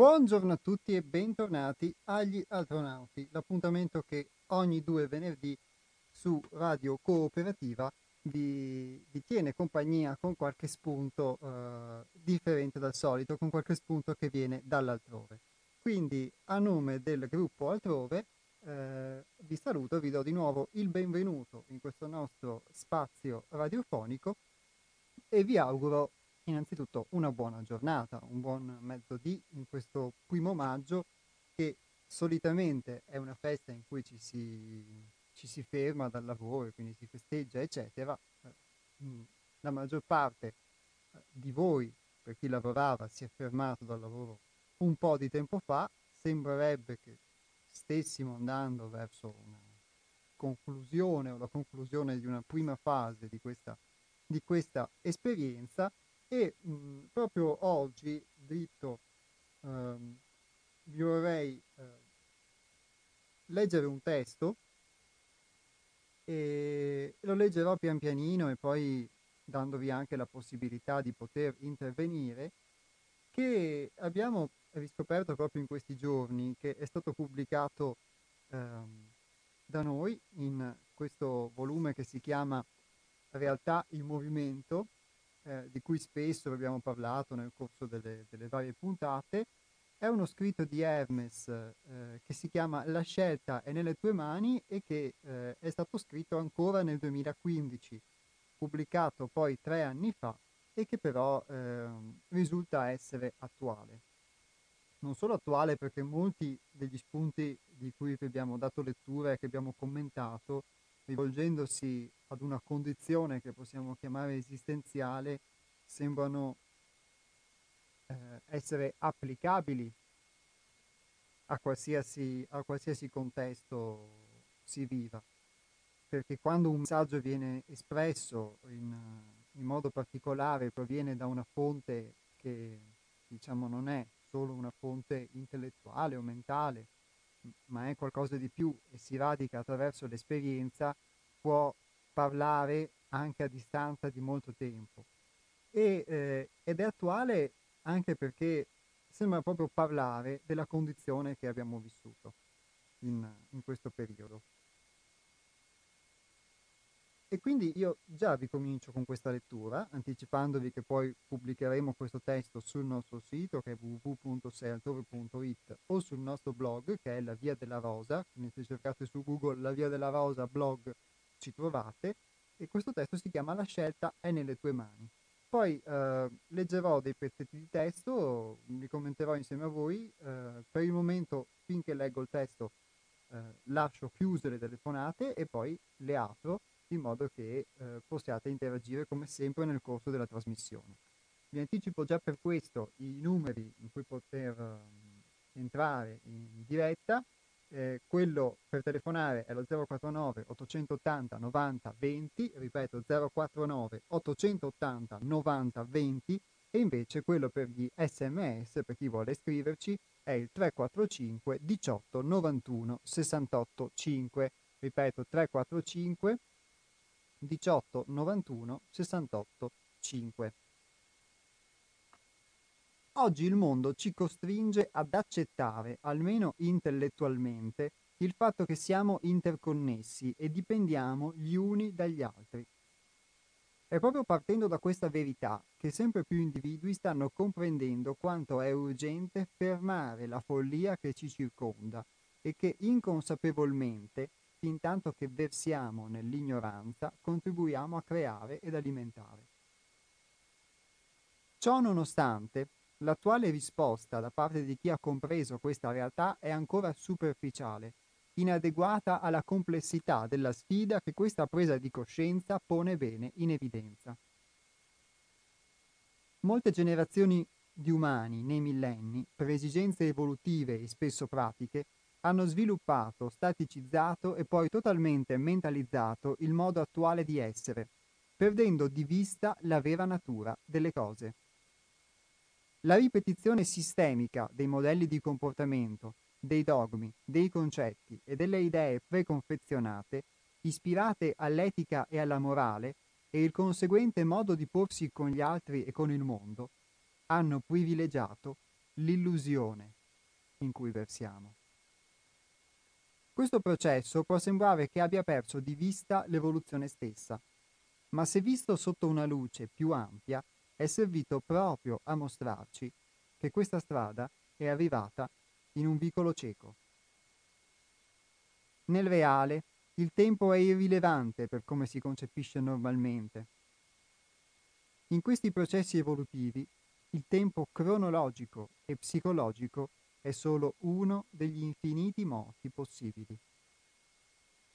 Buongiorno a tutti e bentornati agli Astronauti, l'appuntamento che ogni due venerdì su Radio Cooperativa vi, vi tiene compagnia con qualche spunto eh, differente dal solito, con qualche spunto che viene dall'altrove. Quindi a nome del gruppo Altrove eh, vi saluto vi do di nuovo il benvenuto in questo nostro spazio radiofonico e vi auguro innanzitutto una buona giornata, un buon mezzodì in questo primo maggio che solitamente è una festa in cui ci si, ci si ferma dal lavoro e quindi si festeggia, eccetera. Eh, la maggior parte eh, di voi, per chi lavorava, si è fermato dal lavoro un po' di tempo fa, sembrerebbe che stessimo andando verso una conclusione o la conclusione di una prima fase di questa, di questa esperienza e mh, proprio oggi, dritto, ehm, vi vorrei eh, leggere un testo e lo leggerò pian pianino e poi dandovi anche la possibilità di poter intervenire, che abbiamo riscoperto proprio in questi giorni, che è stato pubblicato ehm, da noi in questo volume che si chiama Realtà in movimento, eh, di cui spesso abbiamo parlato nel corso delle, delle varie puntate, è uno scritto di Hermes eh, che si chiama La scelta è nelle tue mani e che eh, è stato scritto ancora nel 2015, pubblicato poi tre anni fa e che però eh, risulta essere attuale. Non solo attuale perché molti degli spunti di cui vi abbiamo dato lettura e che abbiamo commentato rivolgendosi ad una condizione che possiamo chiamare esistenziale, sembrano eh, essere applicabili a qualsiasi, a qualsiasi contesto si viva. Perché quando un messaggio viene espresso in, in modo particolare, proviene da una fonte che diciamo non è solo una fonte intellettuale o mentale, ma è qualcosa di più e si radica attraverso l'esperienza, può parlare anche a distanza di molto tempo. E, eh, ed è attuale anche perché sembra proprio parlare della condizione che abbiamo vissuto in, in questo periodo. E quindi io già vi comincio con questa lettura, anticipandovi che poi pubblicheremo questo testo sul nostro sito che è www.sealtore.it o sul nostro blog che è La Via della Rosa, quindi se cercate su Google La Via della Rosa blog ci trovate. E questo testo si chiama La scelta è nelle tue mani. Poi eh, leggerò dei pezzetti di testo, li commenterò insieme a voi, eh, per il momento finché leggo il testo eh, lascio chiuse le telefonate e poi le apro in modo che eh, possiate interagire come sempre nel corso della trasmissione. Vi anticipo già per questo i numeri in cui poter eh, entrare in diretta. Eh, quello per telefonare è lo 049 880 90 20, ripeto 049 880 90 20 e invece quello per gli sms, per chi vuole scriverci, è il 345 18 91 68 5. Ripeto 345 18 91 68 5. Oggi il mondo ci costringe ad accettare, almeno intellettualmente, il fatto che siamo interconnessi e dipendiamo gli uni dagli altri. È proprio partendo da questa verità che sempre più individui stanno comprendendo quanto è urgente fermare la follia che ci circonda e che inconsapevolmente fintanto che versiamo nell'ignoranza, contribuiamo a creare ed alimentare. Ciò nonostante, l'attuale risposta da parte di chi ha compreso questa realtà è ancora superficiale, inadeguata alla complessità della sfida che questa presa di coscienza pone bene in evidenza. Molte generazioni di umani nei millenni, per esigenze evolutive e spesso pratiche, hanno sviluppato, staticizzato e poi totalmente mentalizzato il modo attuale di essere, perdendo di vista la vera natura delle cose. La ripetizione sistemica dei modelli di comportamento, dei dogmi, dei concetti e delle idee preconfezionate, ispirate all'etica e alla morale, e il conseguente modo di porsi con gli altri e con il mondo, hanno privilegiato l'illusione in cui versiamo. Questo processo può sembrare che abbia perso di vista l'evoluzione stessa, ma se visto sotto una luce più ampia è servito proprio a mostrarci che questa strada è arrivata in un vicolo cieco. Nel reale il tempo è irrilevante per come si concepisce normalmente. In questi processi evolutivi il tempo cronologico e psicologico è solo uno degli infiniti moti possibili.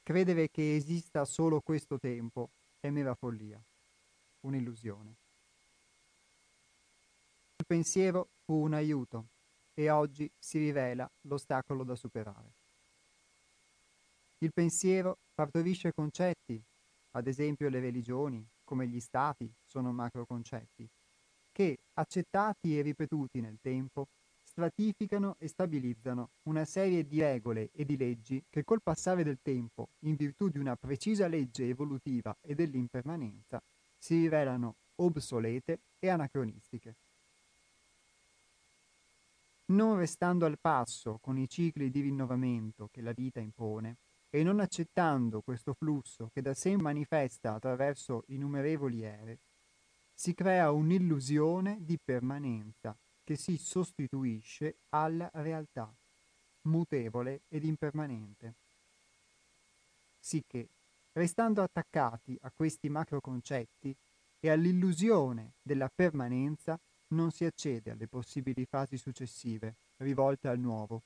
Credere che esista solo questo tempo è mera follia, un'illusione. Il pensiero fu un aiuto e oggi si rivela l'ostacolo da superare. Il pensiero partorisce concetti, ad esempio le religioni, come gli stati, sono macroconcetti, che, accettati e ripetuti nel tempo, stratificano e stabilizzano una serie di regole e di leggi che col passare del tempo, in virtù di una precisa legge evolutiva e dell'impermanenza, si rivelano obsolete e anacronistiche. Non restando al passo con i cicli di rinnovamento che la vita impone e non accettando questo flusso che da sé manifesta attraverso innumerevoli ere, si crea un'illusione di permanenza che si sostituisce alla realtà, mutevole ed impermanente. Sicché, restando attaccati a questi macroconcetti e all'illusione della permanenza, non si accede alle possibili fasi successive, rivolte al nuovo.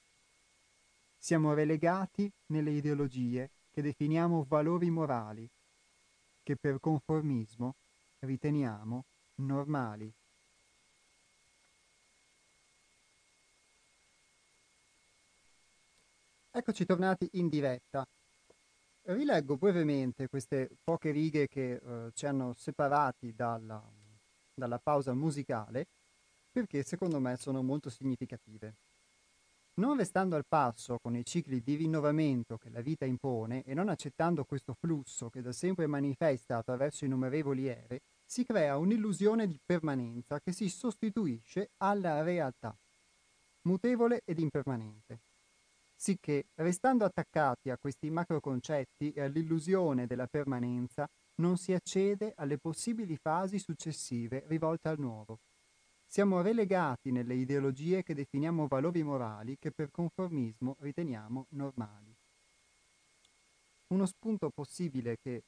Siamo relegati nelle ideologie che definiamo valori morali, che per conformismo riteniamo normali. Eccoci tornati in diretta. Rileggo brevemente queste poche righe che eh, ci hanno separati dalla, dalla pausa musicale perché secondo me sono molto significative. Non restando al passo con i cicli di rinnovamento che la vita impone e non accettando questo flusso che da sempre manifesta attraverso innumerevoli ere, si crea un'illusione di permanenza che si sostituisce alla realtà, mutevole ed impermanente sicché, restando attaccati a questi macroconcetti e all'illusione della permanenza, non si accede alle possibili fasi successive rivolte al nuovo. Siamo relegati nelle ideologie che definiamo valori morali che per conformismo riteniamo normali. Uno spunto possibile che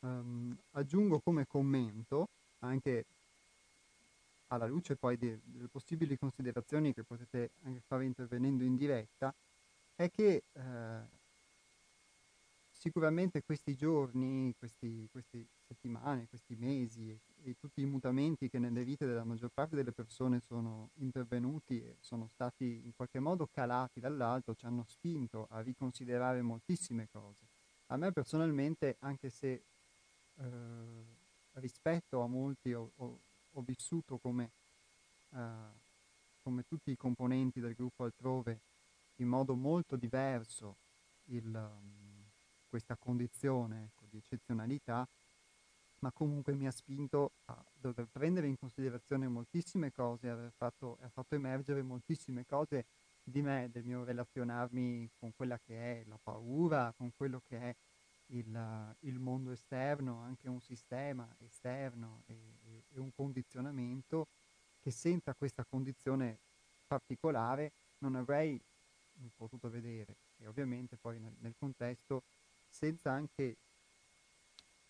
um, aggiungo come commento, anche alla luce poi delle possibili considerazioni che potete anche fare intervenendo in diretta, è che eh, sicuramente questi giorni, questi, queste settimane, questi mesi e, e, tutti i mutamenti che nelle vite della maggior parte delle persone sono intervenuti e sono stati in qualche modo calati dall'alto ci hanno spinto a riconsiderare moltissime cose. A me personalmente, anche se eh, rispetto a molti ho, ho, ho vissuto come, eh, come tutti i componenti del gruppo altrove in modo molto diverso il, um, questa condizione ecco, di eccezionalità, ma comunque mi ha spinto a dover prendere in considerazione moltissime cose, aver fatto, ha fatto emergere moltissime cose di me, del mio relazionarmi con quella che è la paura, con quello che è il, il mondo esterno, anche un sistema esterno e, e un condizionamento che senza questa condizione particolare non avrei potuto vedere. E ovviamente poi nel, nel contesto senza anche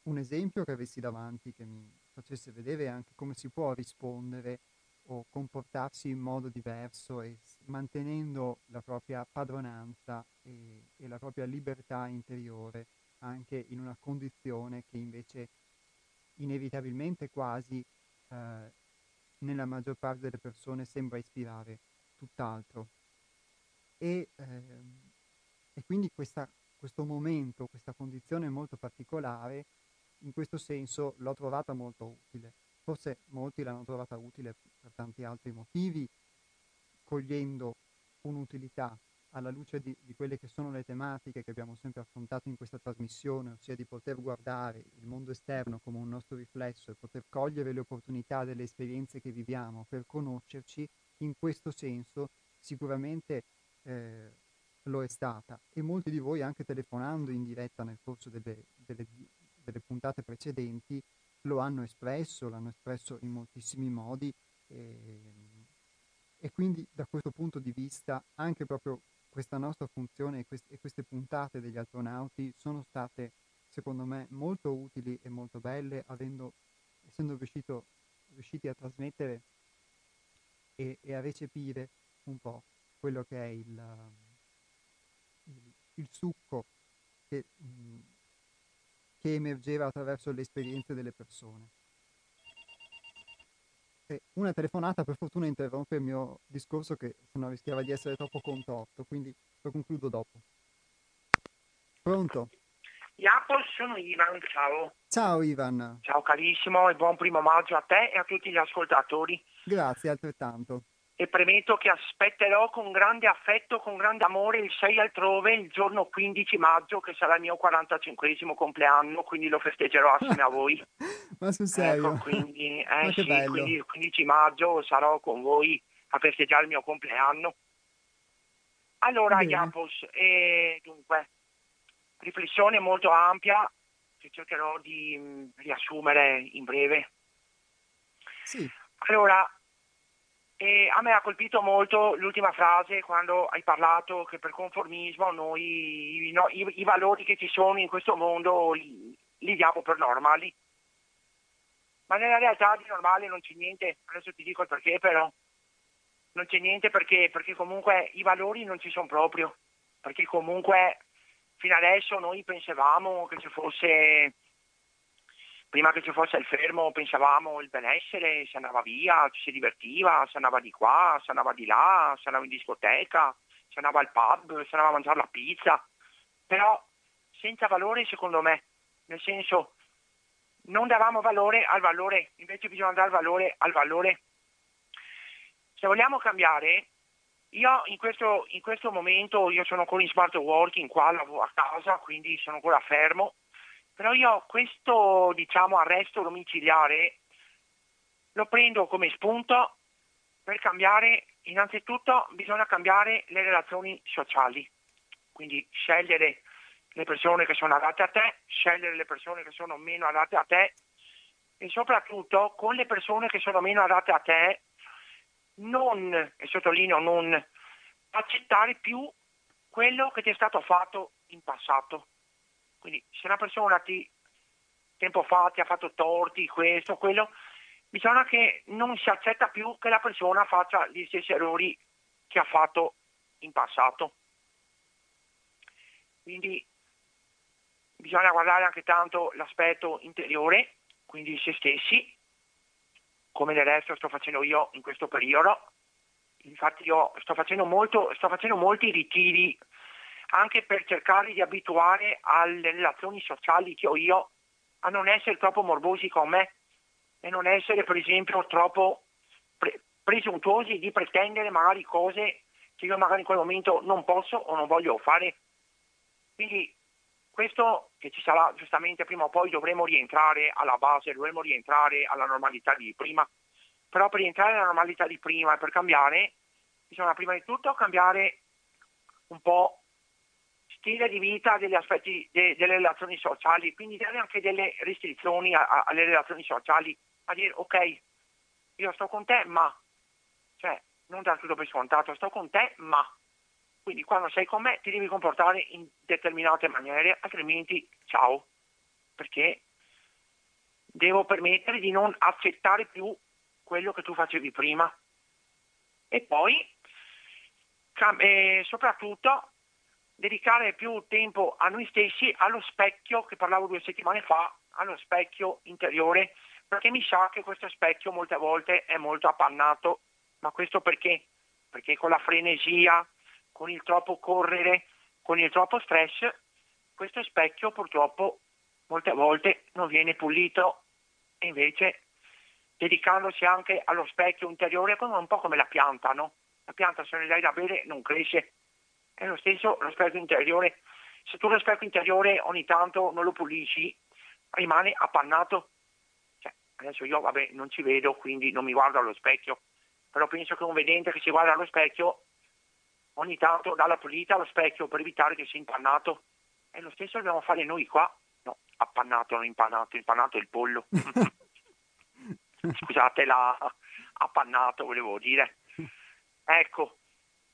un esempio che avessi davanti che mi facesse vedere anche come si può rispondere o comportarsi in modo diverso e mantenendo la propria padronanza e, e, la propria libertà interiore anche in una condizione che invece inevitabilmente quasi eh, nella maggior parte delle persone sembra ispirare tutt'altro e, ehm, e quindi questa, questo momento, questa condizione molto particolare, in questo senso l'ho trovata molto utile. Forse molti l'hanno trovata utile per tanti altri motivi, cogliendo un'utilità alla luce di, di, quelle che sono le tematiche che abbiamo sempre affrontato in questa trasmissione, ossia di poter guardare il mondo esterno come un nostro riflesso e poter cogliere le opportunità delle esperienze che viviamo per conoscerci, in questo senso sicuramente eh, lo è stata. E molti di voi, anche telefonando in diretta nel corso delle, delle, delle puntate precedenti, lo hanno espresso, l'hanno espresso in moltissimi modi. E, e quindi da questo punto di vista anche proprio questa nostra funzione e, quest- e queste puntate degli astronauti sono state, secondo me, molto utili e molto belle, avendo, essendo riuscito, riusciti a trasmettere e, e, a recepire un po' quello che è il, il, il succo che, mh, che emergeva attraverso le esperienze delle persone. E una telefonata per fortuna interrompe il mio discorso che sennò rischiava di essere troppo contorto, quindi lo concludo dopo. Pronto? Jacopo, sono Ivan, ciao. Ciao Ivan. Ciao carissimo e buon primo maggio a te e a tutti gli ascoltatori. Grazie altrettanto e premetto che aspetterò con grande affetto, con grande amore il 6 altrove il giorno 15 maggio che sarà il mio 45 compleanno, quindi lo festeggerò assieme a voi. Ma sul serio? Ecco, quindi, eh, sì, quindi il 15 maggio sarò con voi a festeggiare il mio compleanno. Allora, Iapos, eh, dunque, riflessione molto ampia che cercherò di mh, mm, riassumere in breve. Sì. Allora, e a me ha colpito molto l'ultima frase quando hai parlato che per conformismo noi no, i, i valori che ci sono in questo mondo li, li, diamo per normali. Ma nella realtà di normale non c'è niente, adesso ti dico il perché però. Non c'è niente perché, perché comunque i valori non ci sono proprio, perché comunque fino adesso noi pensavamo che ci fosse prima che ci fosse il fermo pensavamo il benessere, si andava via, ci si divertiva, si andava di qua, si andava di là, si andava in discoteca, si andava al pub, si andava a mangiare la pizza, però senza valore secondo me, nel senso non davamo valore al valore, invece bisogna dare valore al valore. Se vogliamo cambiare, io in questo, in questo momento io sono ancora in smart working qua a casa, quindi sono ancora fermo però io questo diciamo, arresto domiciliare lo prendo come spunto per cambiare, innanzitutto bisogna cambiare le relazioni sociali, quindi scegliere le persone che sono adatte a te, scegliere le persone che sono meno adatte a te e soprattutto con le persone che sono meno adatte a te non, e sottolineo non, accettare più quello che ti è stato fatto in passato. Quindi se una persona ti, tempo fa ti ha fatto torti, questo, quello, bisogna che non si accetta più che la persona faccia gli stessi errori che ha fatto in passato. Quindi bisogna guardare anche tanto l'aspetto interiore, quindi se stessi, come del resto sto facendo io in questo periodo. Infatti io sto facendo, molto, sto facendo molti ritiri anche per cercare di abituare alle relazioni sociali che ho io a non essere troppo morbosi con me e non essere per esempio troppo pre- presuntuosi di pretendere magari cose che io magari in quel momento non posso o non voglio fare. Quindi questo che ci sarà giustamente prima o poi dovremo rientrare alla base, dovremo rientrare alla normalità di prima, però per rientrare alla normalità di prima e per cambiare bisogna prima di tutto cambiare un po' stile di vita degli aspetti de, delle relazioni sociali, quindi dare anche delle restrizioni a, a, alle relazioni sociali, a dire ok, io sto con te, ma, cioè non dar tutto per scontato, sto con te, ma, quindi quando sei con me ti devi comportare in determinate maniere, altrimenti ciao, perché devo permettere di non accettare più quello che tu facevi prima. E poi, eh, soprattutto, dedicare più tempo a noi stessi, allo specchio che parlavo due settimane fa, allo specchio interiore, perché mi sa che questo specchio molte volte è molto appannato, ma questo perché? Perché con la frenesia, con il troppo correre, con il troppo stress, questo specchio purtroppo molte volte non viene pulito e invece dedicandosi anche allo specchio interiore come un po' come la pianta, no? La pianta se ne dai da bere non cresce, È lo stesso lo specchio interiore. Se tu lo specchio interiore ogni tanto non lo pulisci, rimane appannato. Cioè, adesso io vabbè, non ci vedo, quindi non mi guardo allo specchio, però penso che un vedente che si guarda allo specchio ogni tanto dà la pulita allo specchio per evitare che sia impannato. E lo stesso dobbiamo fare noi qua. No, appannato, non impannato, impannato è il pollo. Scusate la appannato, volevo dire. Ecco,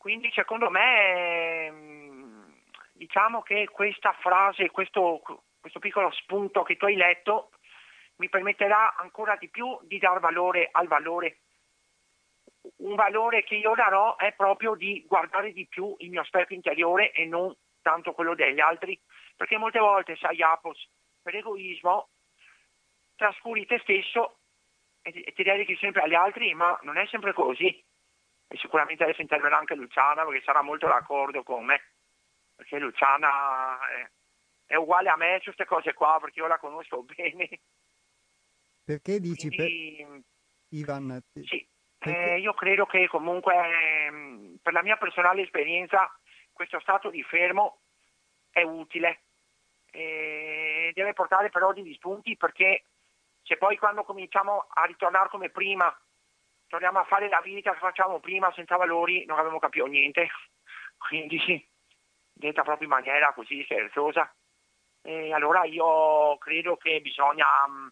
quindi secondo me mm, diciamo che questa frase, questo, questo piccolo spunto che tu hai letto mi permetterà ancora di più di dar valore al valore. Un valore che io darò è proprio di guardare di più il mio specchio interiore e non tanto quello degli altri, perché molte volte, sai Apos, per egoismo trascuri te stesso e ti dedichi sempre agli altri, ma non è sempre così. E sicuramente adesso interverrà anche Luciana perché sarà molto d'accordo con me, perché Luciana è, è uguale a me su queste cose qua, perché io la conosco bene. Perché dici Quindi, per... Ivan? Sì, eh, io credo che comunque ehm, per la mia personale esperienza questo stato di fermo è utile. E deve portare però degli spunti perché se poi quando cominciamo a ritornare come prima, torniamo a fare la vita che facciamo prima senza valori, non abbiamo capito niente. Quindi diventa proprio in maniera così scherzosa. E allora io credo che bisogna um,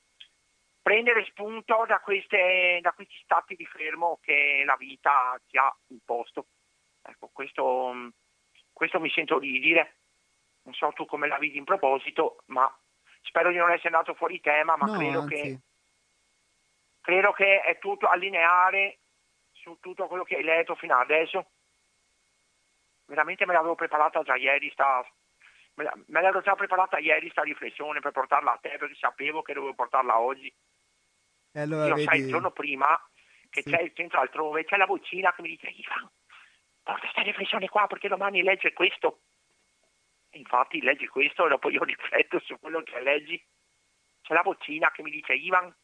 prendere spunto da, queste, da, questi stati di fermo che la vita ti ha imposto. Ecco, questo, um, questo mi sento di dire. Non so tu come la vedi in proposito, ma spero di non essere andato fuori tema, ma no, credo, che, credo che è tutto allineare su tutto quello che hai letto fino adesso. Veramente me l'avevo preparata già ieri, sta, me, l'ero già preparata ieri sta riflessione per portarla a te perché sapevo che dovevo portarla oggi. E allora Io vedi... sai il giorno prima che sì. c'è il centro altrove, c'è la vocina che mi dice Ivan, porta questa riflessione qua perché domani legge questo. Infatti leggi questo e dopo io rifletto su quello che leggi. C'è la vocina che mi dice Ivan,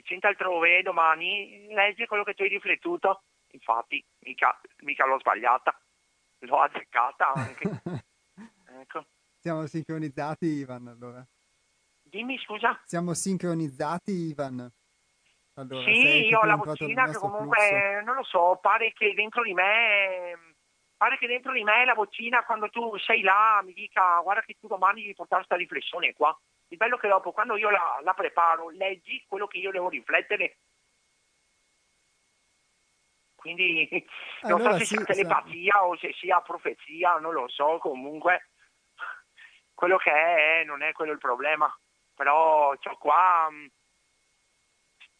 ti senti altrove domani, leggi quello che tu hai riflettuto. Infatti mica, mica l'ho sbagliata, l'ho azzeccata anche. ecco. Siamo sincronizzati Ivan allora. Dimmi scusa. Siamo sincronizzati Ivan. Allora, sì, io ho la vocina che comunque, flusso. non lo so, pare che dentro di me pare che dentro di me la vocina quando tu sei là mi dica guarda che tu domani devi portare questa riflessione qua. Il bello che dopo quando io la, la preparo leggi quello che io devo riflettere. Quindi non allora, so se sì, sia telepatia sì. o se sia profezia, non lo so, comunque quello che è non è quello il problema. Però cioè, qua mm,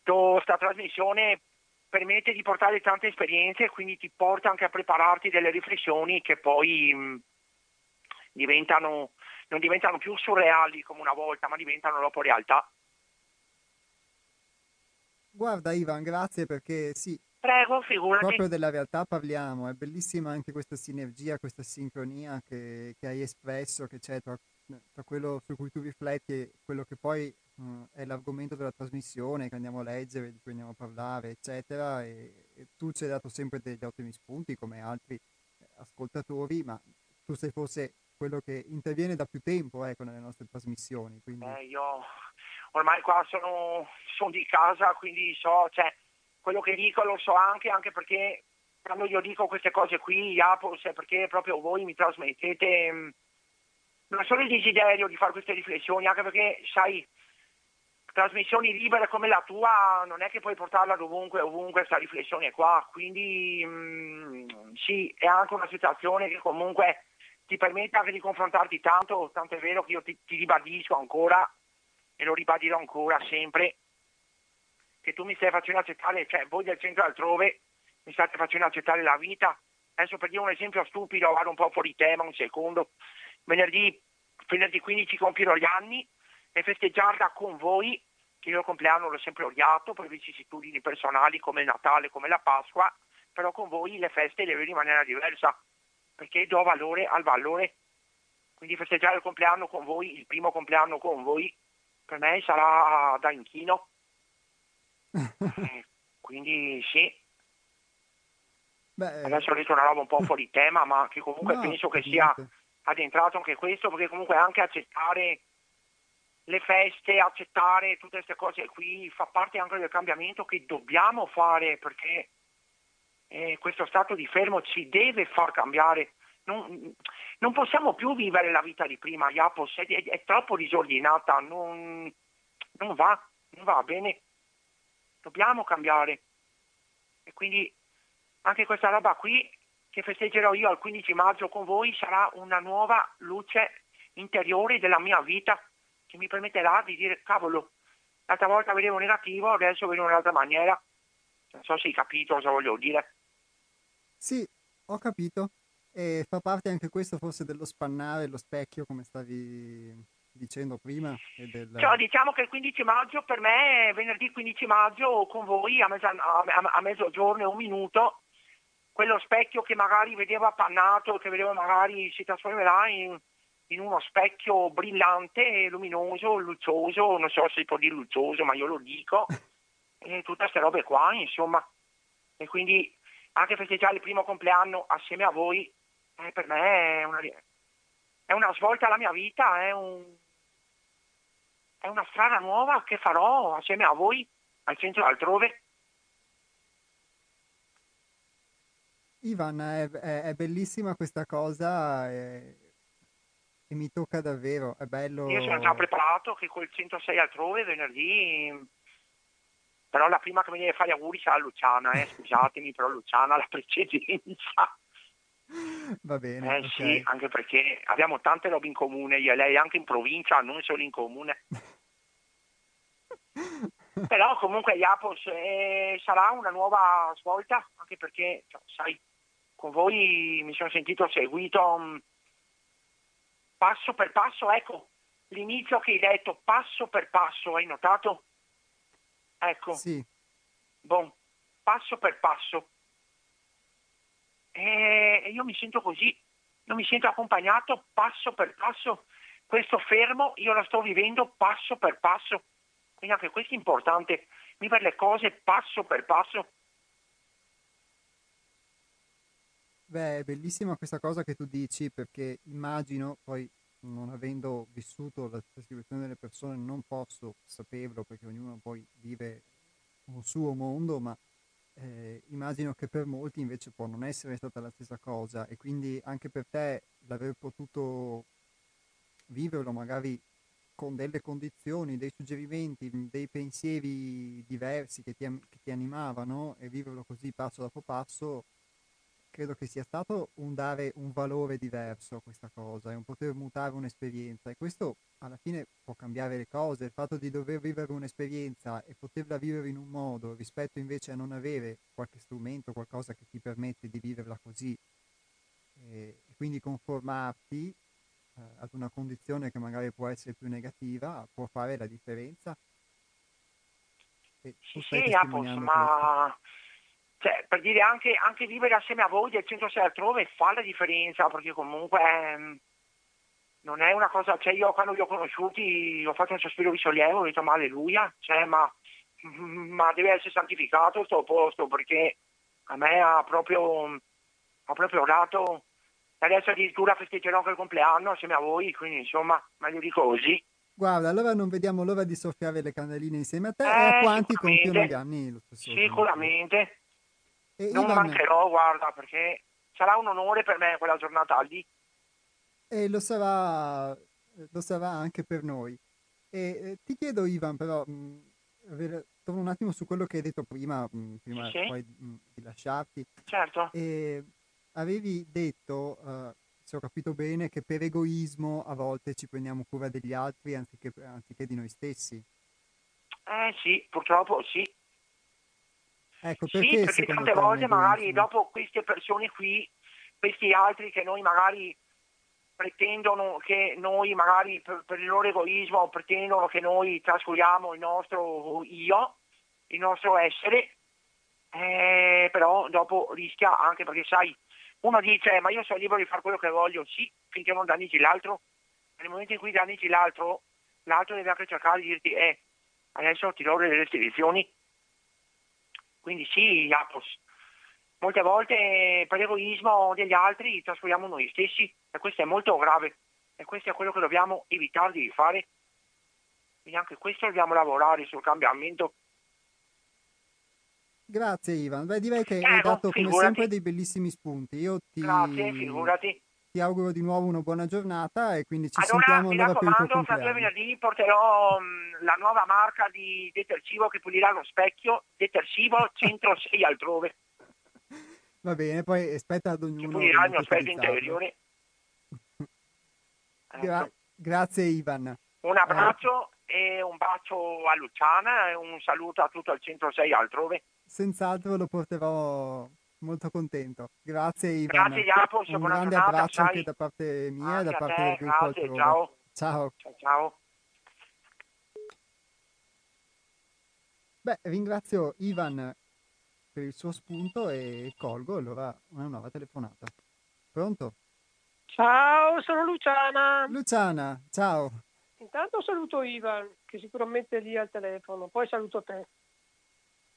trasmissione permette di portare tante esperienze e quindi ti porta anche a prepararti delle riflessioni che poi mh, mm, diventano, non diventano più surreali come una volta, ma diventano dopo realtà. Guarda Ivan, grazie perché sì. Prego, figurati. Proprio della realtà parliamo, è bellissima anche questa sinergia, questa sincronia che, che hai espresso, che c'è tra, tra quello su cui tu rifletti e quello che poi è l'argomento della trasmissione che andiamo a leggere, di cui andiamo a parlare, eccetera, e, e tu ci hai dato sempre degli ottimi spunti come altri eh, ascoltatori, ma tu sei forse quello che interviene da più tempo ecco, nelle nostre trasmissioni. Quindi... Eh, io ormai qua sono, sono, di casa, quindi so, cioè, quello che dico lo so anche, anche perché quando io dico queste cose qui, è perché proprio voi mi trasmettete non solo il desiderio di fare queste riflessioni, anche perché, sai, trasmissioni libere come la tua non è che puoi portarla dovunque, ovunque questa riflessione qua, quindi mh, mm, sì, è anche una situazione che comunque ti permette anche di confrontarti tanto, tanto è vero che io ti, ti ribadisco ancora e lo ribadirò ancora sempre, che tu mi stai facendo accettare, cioè voi del centro altrove mi state facendo accettare la vita. Adesso per dire un esempio stupido, vado un po' fuori tema, un secondo. Venerdì, venerdì 15 compierò gli anni e festeggiarla con voi che io il compleanno l'ho sempre odiato per vicissitudini personali come il Natale, come la Pasqua, però con voi le feste le vedo in maniera diversa, perché do valore al valore. Quindi festeggiare il compleanno con voi, il primo compleanno con voi, per me sarà da inchino. Eh, quindi sì. Beh, Adesso ho detto una roba un po' fuori tema, ma che comunque no, penso che sia addentrato anche questo, perché comunque anche accettare le feste, accettare tutte queste cose qui fa parte anche del cambiamento che dobbiamo fare, perché eh, questo stato di fermo ci deve far cambiare. Non, non, possiamo più vivere la vita di prima, Iapos, è, è, troppo disordinata, non, non va, non va bene. Dobbiamo cambiare. E quindi anche questa roba qui che festeggerò io al 15 maggio con voi sarà una nuova luce interiore della mia vita che mi permetterà di dire cavolo, l'altra volta vedevo negativo, adesso vedo in un'altra maniera. Non so se hai capito cosa voglio dire. Sì, ho capito. E fa parte anche questo forse dello spannare lo specchio, come stavi dicendo prima. Del... Cioè, diciamo che il 15 maggio per me, venerdì 15 maggio con voi a, mezza, a, a mezzogiorno e un minuto, quello specchio che magari vedevo appannato, che vedevo magari si trasformerà in, in uno specchio brillante, luminoso, luccioso, non so se si può dire luccioso, ma io lo dico, e tutte queste robe qua, insomma. E quindi anche festeggiare il primo compleanno assieme a voi, eh, per me è una, è una svolta alla mia vita, è, un, è una strada nuova che farò assieme a voi al centro altrove. Ivan, è, è, è bellissima questa cosa e, e, mi tocca davvero, è bello. Io sono già preparato che col 106 altrove venerdì, però la prima che mi deve fare auguri sarà Luciana, eh, scusatemi, però Luciana la precedenza. Va bene. Eh okay. sì, anche perché abbiamo tante robe in comune, io e lei anche in provincia, non solo in comune. Però comunque Iapos eh, sarà una nuova svolta, anche perché, cioè, sai, con voi mi sono sentito seguito um, passo per passo, ecco, l'inizio che hai detto, passo per passo, hai notato? Ecco. Sì. Bon, passo per passo. E io mi sento così, non mi sento accompagnato passo per passo. Questo fermo io lo sto vivendo passo per passo. Quindi anche questo è importante, vivere le cose passo per passo. Beh, è bellissima questa cosa che tu dici perché immagino, poi non avendo vissuto la situazione delle persone non posso saperlo perché ognuno poi vive un suo mondo, ma eh, immagino che per molti invece può non essere stata la stessa cosa. E quindi anche per te l'aver potuto viverlo magari con delle condizioni, dei suggerimenti, dei pensieri diversi che ti, che ti animavano e viverlo così passo dopo passo, credo che sia stato un dare un valore diverso a questa cosa e un poter mutare un'esperienza e questo alla fine può cambiare le cose, il fatto di dover vivere un'esperienza e poterla vivere in un modo rispetto invece a non avere qualche strumento, qualcosa che ti permette di viverla così e quindi conformarti eh, ad una condizione che magari può essere più negativa, può fare la differenza. E sì, sì Apos, ma cioè, per dire anche, anche, vivere assieme a voi del centro 6 altrove fa la differenza, perché comunque ehm, non è una cosa, cioè io quando vi ho conosciuti ho fatto un sospiro di sollievo, ho detto ma alleluia, cioè, ma, ma, deve essere santificato questo posto, perché a me ha proprio, ha proprio dato Adesso addirittura festeggerò anche il compleanno assieme a voi, quindi insomma, meglio di così. Guarda, allora non vediamo l'ora di soffiare le candeline insieme a te eh, e a quanti compiono gli anni Sicuramente. E non Ivan... mancherò, guarda, perché sarà un onore per me quella giornata lì. E lo sarà, lo sarà anche per noi. E eh, ti chiedo, Ivan, però, mh, torno un attimo su quello che hai detto prima, mh, prima sì. poi mh, di lasciarti. Certo. E, avevi detto, uh, se ho capito bene, che per egoismo a volte ci prendiamo cura degli altri anziché, anziché di noi stessi. Eh sì, purtroppo sì. Ecco, perché, sì, perché tante volte magari dopo queste persone qui, questi altri che noi magari pretendono che noi magari per, per il loro egoismo pretendono che noi trascuriamo il nostro io, il nostro essere, eh, però dopo rischia anche perché sai, uno dice ma io sono libero di fare quello che voglio, sì, finché non danneggi l'altro, nel momento in cui danneggi l'altro, l'altro deve anche cercare di dirti eh, adesso ti do delle restrizioni. Quindi sì, Iapos, molte volte per egoismo degli altri trascuriamo noi stessi e questo è molto grave e questo è quello che dobbiamo evitare di fare. Quindi anche questo dobbiamo lavorare sul cambiamento. Grazie Ivan, Beh, direi che Prego, hai dato figurati. come sempre dei bellissimi spunti. Io ti... Grazie, figurati ti auguro di nuovo una buona giornata e quindi ci allora, sentiamo allora per il tuo compleanno. due venerdì porterò um, la nuova marca di detersivo che pulirà lo specchio, detersivo centro 6 altrove. Va bene, poi aspetta ad ognuno. Che pulirà il mio specchio interiore. Gra- ecco. grazie Ivan. Un abbraccio eh. e un bacio a Luciana e un saluto a tutto il centro 6 altrove. Senz'altro lo porterò molto contento. Grazie Ivan. Grazie Jacopo, un grande giornata, abbraccio sai. anche da parte mia e da parte te, del gruppo grazie, ciao. ciao. Ciao. ciao. Beh, ringrazio Ivan per il suo spunto e colgo allora una nuova telefonata. Pronto? Ciao, sono Luciana. Luciana, ciao. Intanto saluto Ivan, che sicuramente è lì al telefono, poi saluto te.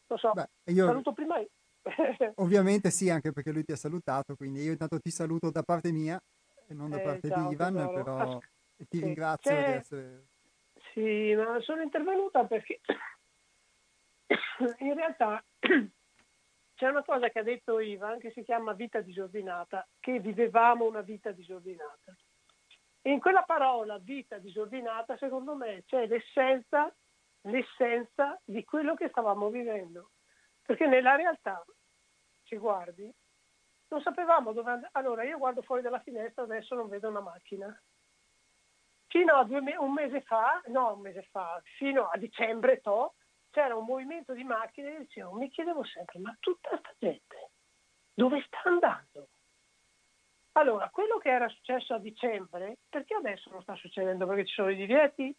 Lo so, Beh, io... saluto prima. Ovviamente sì, anche perché lui ti ha salutato, quindi io intanto ti saluto da parte mia e non da eh, parte ciao, di Ivan, tesoro. però ti sì. ringrazio C'è... di essere... Sì, ma sono intervenuta perché in realtà c'è una cosa che ha detto Ivan che si chiama vita disordinata, che vivevamo una vita disordinata. E in quella parola vita disordinata, secondo me, c'è l'essenza, l'essenza di quello che stavamo vivendo. Perché nella realtà, se guardi, non sapevamo dove andare. Allora, io guardo fuori dalla finestra, adesso non vedo una macchina. Fino a me- un mese fa, no, un mese fa, fino a dicembre, to, c'era un movimento di macchine e dicevo, mi chiedevo sempre, ma tutta questa gente dove sta andando? Allora, quello che era successo a dicembre, perché adesso non sta succedendo? Perché ci sono i divieti?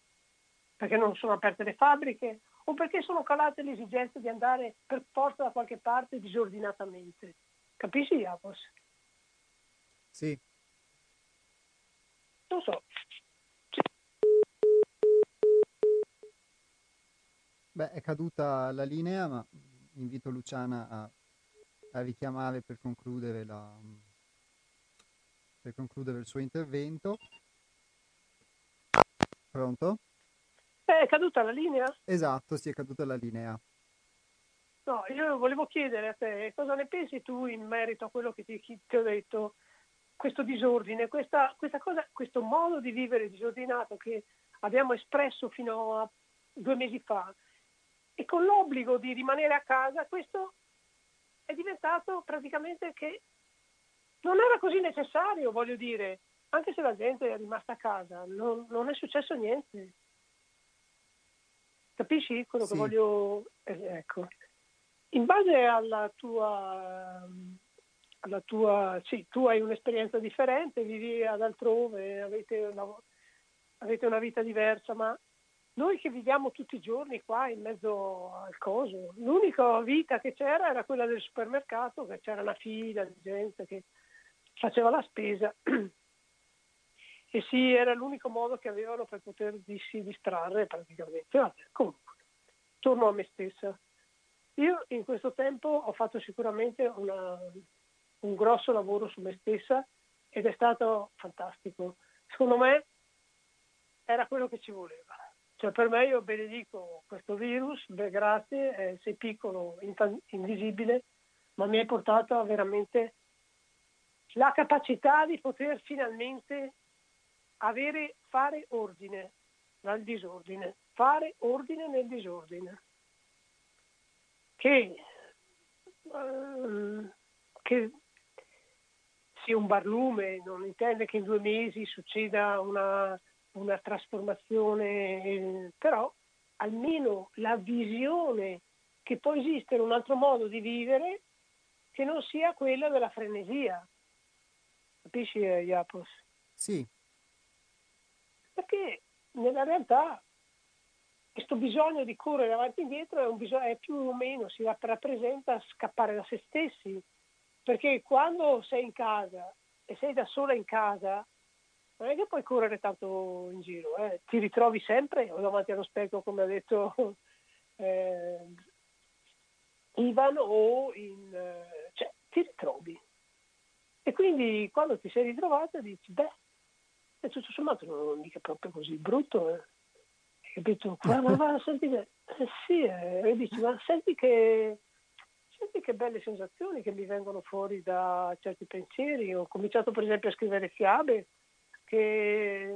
Perché non sono aperte le fabbriche? O perché sono calate le esigenze di andare per forza da qualche parte disordinatamente. Capisci, Iapos? Sì. Non so. Beh, è caduta la linea, ma invito Luciana a, a richiamare per concludere, la, per concludere il suo intervento. Pronto? È caduta la linea? Esatto, sì, è caduta la linea. No, io volevo chiedere a te cosa ne pensi tu in merito a quello che ti, ti ho detto, questo disordine, questa, questa cosa, questo modo di vivere disordinato che abbiamo espresso fino a due mesi fa e con l'obbligo di rimanere a casa, questo è diventato praticamente che non era così necessario, voglio dire, anche se la gente è rimasta a casa, non, non è successo niente. Capisci quello sì. che voglio... Eh, ecco. In base alla tua... Alla tua sì, tu hai un'esperienza differente, vivi ad altrove, avete una, avete una vita diversa, ma noi che viviamo tutti i giorni qua in mezzo al coso, l'unica vita che c'era era quella del supermercato, che c'era una fila di gente che faceva la spesa e sì, era l'unico modo che avevano per potersi distrarre praticamente. Vabbè, comunque, torno a me stessa. Io in questo tempo ho fatto sicuramente una, un grosso lavoro su me stessa ed è stato fantastico. Secondo me era quello che ci voleva. Cioè per me io benedico questo virus, beh grazie, eh, sei piccolo, invisibile, ma mi hai portato a veramente la capacità di poter finalmente avere, fare ordine dal disordine, fare ordine nel disordine. Che, uh, che sia un barlume non intende che in due mesi succeda una, una trasformazione, però almeno la visione che può esistere un altro modo di vivere che non sia quella della frenesia. Capisci, Iapos? Sì, perché nella realtà questo bisogno di correre avanti e indietro è, bisogno, è più o meno, si rappresenta scappare da se stessi, perché quando sei in casa e sei da sola in casa, non è che puoi correre tanto in giro, eh. ti ritrovi sempre davanti allo specchio, come ha detto eh, Ivan, o in, eh, cioè, ti ritrovi. E quindi quando ti sei ritrovata dici, beh, e tutto sommato non mica proprio così brutto, eh. Hai capito? Ma, ma, ma senti, eh, sì, eh, e dici, ma senti che, senti che belle sensazioni che mi vengono fuori da certi pensieri. Ho cominciato per esempio a scrivere fiabe che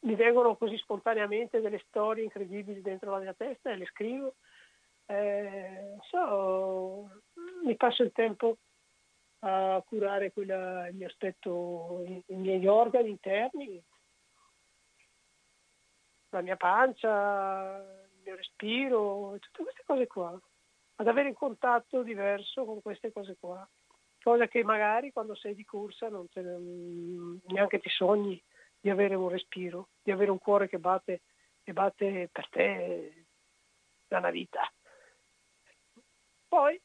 mi vengono così spontaneamente delle storie incredibili dentro la mia testa e le scrivo. Eh, so, mi passo il tempo a curare quella, il mio aspetto, i, miei organi interni, la mia pancia, il mio respiro, tutte queste cose qua. Ad avere un contatto diverso con queste cose qua. Cosa che magari quando sei di corsa non te, neanche ti sogni di avere un respiro, di avere un cuore che batte, che batte per te una vita. Poi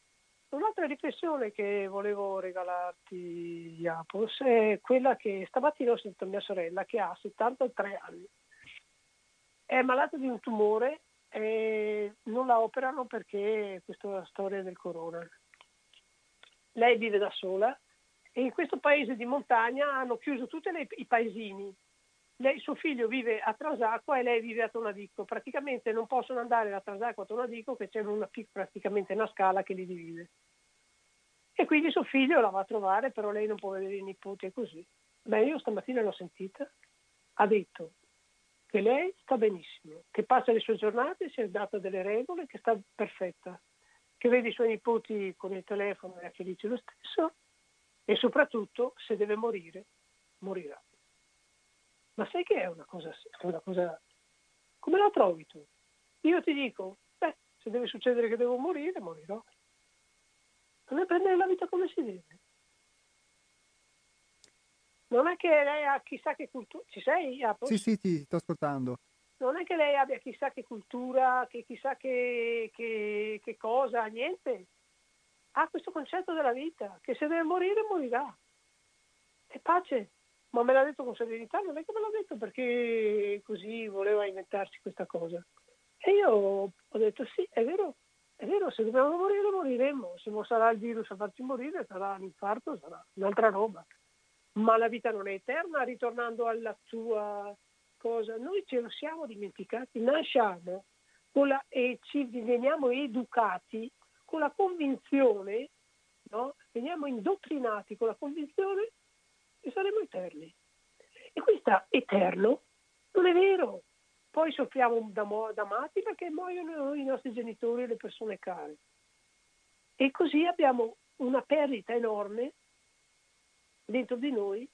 Un'altra riflessione che volevo regalarti, Iapos, è quella che stamattina ho sentito mia sorella che ha 73 anni. È malata di un tumore e non la operano perché questa è la storia del corona. Lei vive da sola e in questo paese di montagna hanno chiuso tutti i paesini. Lei, suo figlio vive a Transacqua e lei vive a Tonadico. Praticamente non possono andare da Transacqua a Tonadico che c'è una, praticamente una scala che li divide. E quindi suo figlio la va a trovare, però lei non può vedere i nipoti e così. Beh, io stamattina l'ho sentita, ha detto che lei sta benissimo, che passa le sue giornate, si è data delle regole, che sta perfetta, che vede i suoi nipoti con il telefono e è felice lo stesso e soprattutto se deve morire, morirà. Ma sai che è una cosa, una cosa... come la trovi tu? Io ti dico, beh, se deve succedere che devo morire, morirò. Deve prendere la vita come si deve. Non è che lei ha chissà che cultura. Ci sei, Apos? Sì, sì, ti sto ascoltando. Non è che lei abbia chissà che cultura, che chissà che, che, che cosa, niente. Ha questo concetto della vita, che se deve morire, morirà. E pace. Ma me l'ha detto con serenità, non è che me l'ha detto perché così voleva inventarsi questa cosa. E io ho detto sì, è vero, è vero, se dobbiamo morire, moriremo. Se non sarà il virus a farci morire, sarà l'infarto, sarà un'altra roba. Ma la vita non è eterna, ritornando alla tua cosa. Noi ce lo siamo dimenticati, nasciamo la, e ci veniamo educati con la convinzione, no? veniamo indottrinati con la convinzione che saremo eterni. E questo eterno non è vero, poi soffriamo da, da matti perché muoiono i nostri genitori e le persone care. E così abbiamo una perdita enorme dentro di noi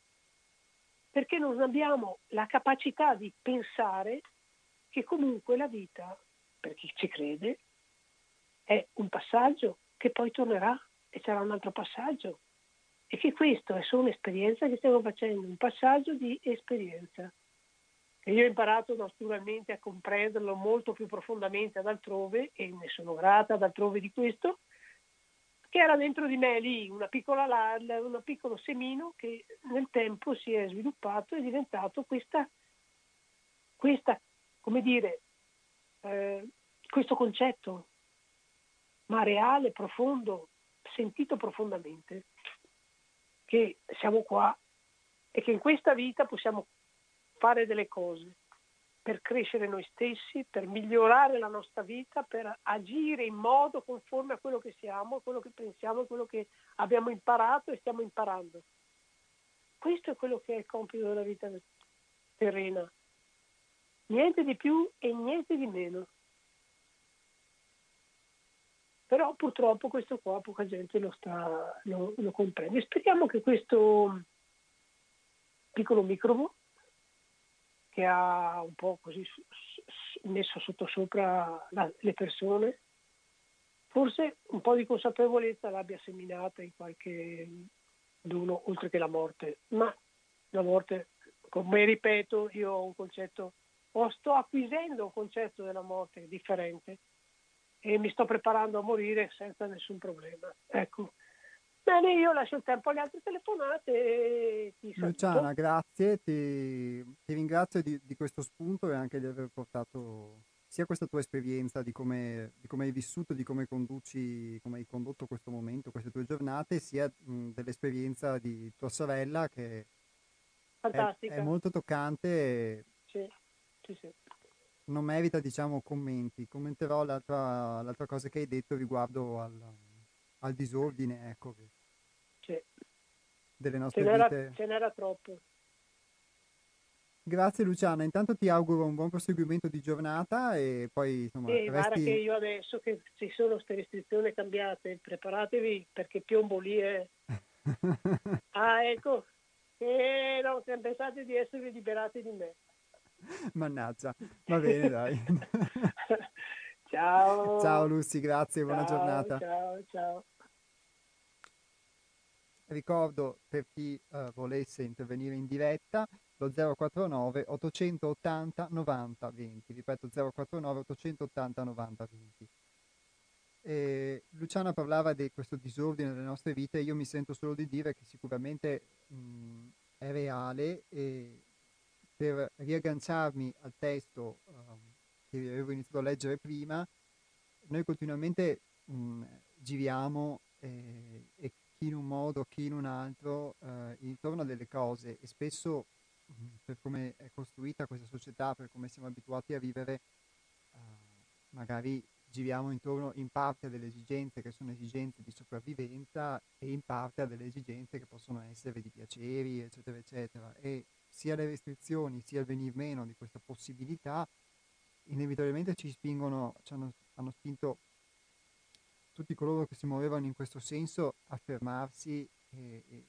perché non abbiamo la capacità di pensare che comunque la vita, per chi ci crede, è un passaggio che poi tornerà e sarà un altro passaggio e che questo è solo un'esperienza che stiamo facendo, un passaggio di esperienza. E io ho imparato naturalmente a comprenderlo molto più profondamente ad altrove e ne sono grata ad altrove di questo, che era dentro di me lì una piccola, un piccolo semino che nel tempo si è sviluppato e è diventato questa, questa come dire, eh, questo concetto, ma reale, profondo, sentito profondamente, che siamo qua e che in questa vita possiamo fare delle cose per crescere noi stessi, per migliorare la nostra vita, per agire in modo conforme a quello che siamo, a quello che pensiamo, a quello che abbiamo imparato e stiamo imparando. Questo è quello che è il compito della vita terrena. Niente di più e niente di meno. Però purtroppo questo qua poca gente lo, sta, lo, lo comprende. Speriamo che questo piccolo microbo che ha un po' così messo sotto sopra la, le persone, forse un po' di consapevolezza l'abbia seminata in qualche d'uno, oltre che la morte. Ma la morte, come ripeto, io ho un concetto, o sto acquisendo un concetto della morte differente e mi sto preparando a morire senza nessun problema. Ecco, Bene, io lascio il tempo alle altre telefonate e ti saluto. Luciana, grazie, ti, ti ringrazio di, di, questo spunto e anche di aver portato sia questa tua esperienza di come, di come hai vissuto, di come conduci, come hai condotto questo momento, queste tue giornate, sia mh, dell'esperienza di tua sorella che è, è, molto toccante. Sì, sì, sì. Non merita, diciamo, commenti. Commenterò l'altra, l'altra cosa che hai detto riguardo al, al disordine, ecco, sì. delle nostre ce n'era, vite. Ce n'era troppo. Grazie Luciana, intanto ti auguro un buon proseguimento di giornata e poi insomma... Sì, guarda che io adesso che ci sono queste restrizioni cambiate, preparatevi perché piombo lì e... ah ecco, e no, pensate di esservi liberati di me. Mannaggia, va bene dai. ciao. Ciao Lucy, grazie, ciao, buona giornata. Ciao, ciao. Ricordo per chi uh, volesse intervenire in diretta lo 049 880 90 20, ripeto 049 880 90 20. E Luciana parlava di questo disordine nelle nostre vite, io mi sento solo di dire che sicuramente mh, è reale e per riagganciarmi al testo uh, che avevo iniziato a leggere prima, noi continuamente mh, giriamo eh, e chi in un modo, chi in un altro, eh, intorno a delle cose e spesso per come è costruita questa società, per come siamo abituati a vivere, uh, magari giriamo intorno in parte a delle esigenze che sono esigenze di sopravvivenza e in parte a delle esigenze che possono essere di piaceri, eccetera, eccetera. E sia le restrizioni sia il venir meno di questa possibilità inevitabilmente ci spingono, ci hanno, hanno spinto tutti coloro che si muovevano in questo senso a fermarsi e, e,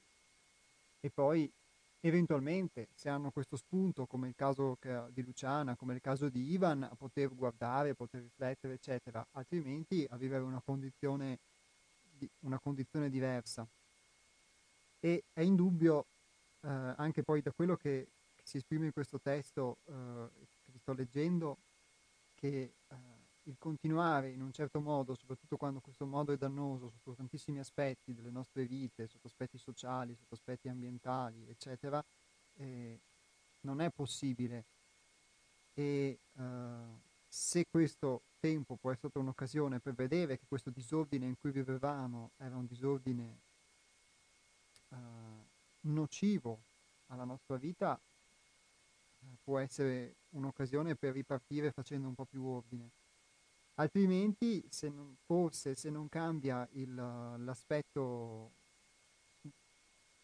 e poi eventualmente se hanno questo spunto, come il caso di Luciana, come il caso di Ivan, a poter guardare, a poter riflettere, eccetera, altrimenti a vivere una condizione, una condizione diversa. E è indubbio, eh, anche poi da quello che, che, si esprime in questo testo eh, che vi sto leggendo, che eh, il continuare in un certo modo, soprattutto quando questo modo è dannoso sotto tantissimi aspetti delle nostre vite, sotto aspetti sociali, sotto aspetti ambientali, eccetera, eh, non è possibile. E uh, se questo tempo può essere stata un'occasione per vedere che questo disordine in cui vivevamo era un disordine uh, nocivo alla nostra vita, uh, può essere un'occasione per ripartire facendo un po' più ordine. Altrimenti, se non, forse, se non cambia il, l'aspetto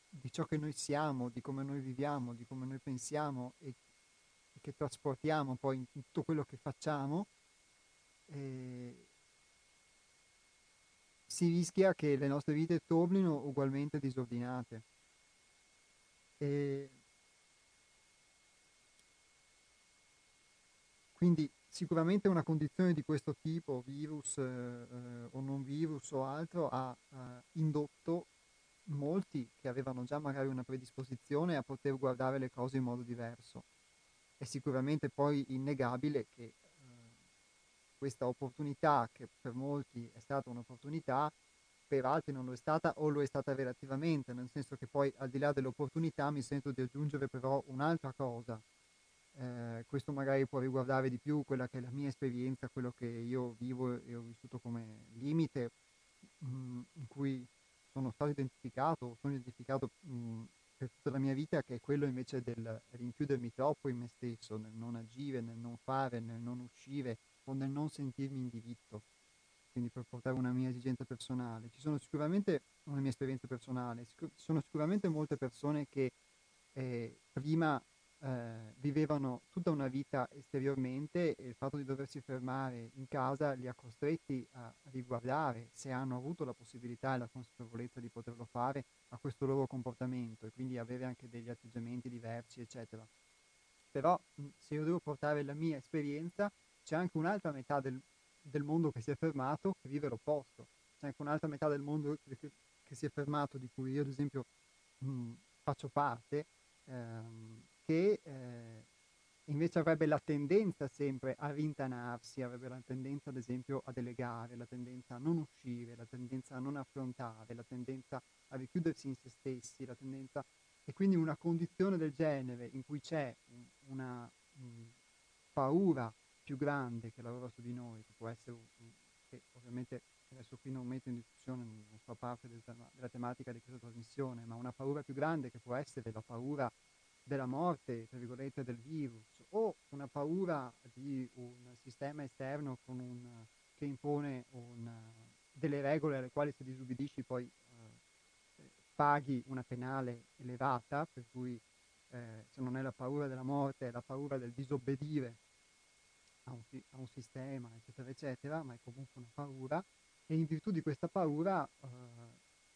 di ciò che noi siamo, di come noi viviamo, di come noi pensiamo e, e che trasportiamo poi in tutto quello che facciamo, eh, si rischia che le nostre vite tornino ugualmente disordinate. E quindi Sicuramente una condizione di questo tipo, virus eh, eh, o non virus o altro, ha eh, indotto molti che avevano già magari una predisposizione a poter guardare le cose in modo diverso. È sicuramente poi innegabile che eh, questa opportunità, che per molti è stata un'opportunità, per altri non lo è stata o lo è stata relativamente, nel senso che poi al di là dell'opportunità mi sento di aggiungere però un'altra cosa, eh, questo magari può riguardare di più quella che è la mia esperienza, quello che io vivo e ho vissuto come limite, mh, mm, in cui sono stato identificato, sono identificato mh, mm, per tutta la mia vita, che è quello invece del rinchiudermi troppo in me stesso, nel non agire, nel non fare, nel non uscire o nel non sentirmi in diritto. Quindi per portare una mia esigenza personale. Ci sono sicuramente una mia esperienza personale, ci sono sicuramente molte persone che eh, prima eh, vivevano tutta una vita esteriormente e il fatto di doversi fermare in casa li ha costretti a riguardare, se hanno avuto la possibilità e la consapevolezza di poterlo fare, a questo loro comportamento e quindi avere anche degli atteggiamenti diversi, eccetera. Però se io devo portare la mia esperienza, c'è anche un'altra metà del, del mondo che si è fermato che vive l'opposto. C'è anche un'altra metà del mondo che, che si è fermato, di cui io ad esempio mh, faccio parte, ehm, che eh, invece avrebbe la tendenza sempre a rintanarsi, avrebbe la tendenza ad esempio a delegare, la tendenza a non uscire, la tendenza a non affrontare, la tendenza a richiudersi in se stessi, la tendenza... E quindi una condizione del genere in cui c'è una mh, paura più grande che lavora su di noi, che può essere, che ovviamente adesso qui non metto in discussione, non fa parte del, della tematica di questa trasmissione, ma una paura più grande che può essere la paura della morte, tra virgolette, del virus, o una paura di un sistema esterno un, che impone un, delle regole alle quali se disubbidisci poi eh, paghi una penale elevata, per cui eh, se non è la paura della morte, è la paura del disobbedire a un, a un, sistema, eccetera, eccetera, ma è comunque una paura. E in virtù di questa paura eh,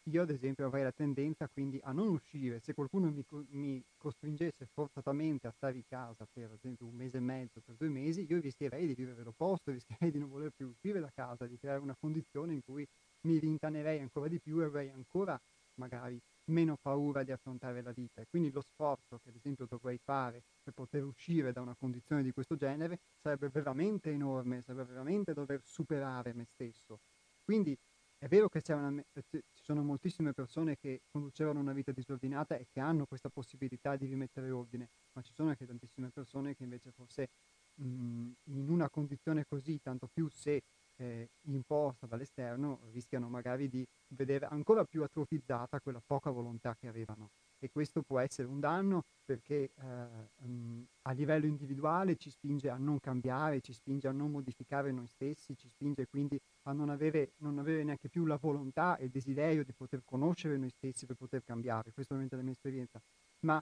io ad esempio avrei la tendenza quindi a non uscire, se qualcuno mi, mi, costringesse forzatamente a stare in casa per ad esempio un mese e mezzo, per due mesi, io rischierei di vivere l'opposto, rischierei di non voler più uscire da casa, di creare una condizione in cui mi rintanerei ancora di più e avrei ancora magari meno paura di affrontare la vita. E quindi lo sforzo che ad esempio dovrei fare per poter uscire da una condizione di questo genere sarebbe veramente enorme, sarebbe veramente dover superare me stesso. Quindi è vero che una, ci sono moltissime persone che conducevano una vita disordinata e che hanno questa possibilità di rimettere ordine, ma ci sono anche tantissime persone che invece forse mh, in una condizione così, tanto più se eh, imposta dall'esterno, rischiano magari di vedere ancora più atrofizzata quella poca volontà che avevano. E questo può essere un danno perché eh, um, a livello individuale ci spinge a non cambiare, ci spinge a non modificare noi stessi, ci spinge quindi a non avere, non avere neanche più la volontà e il desiderio di poter conoscere noi stessi per poter cambiare, questa è la mia esperienza, ma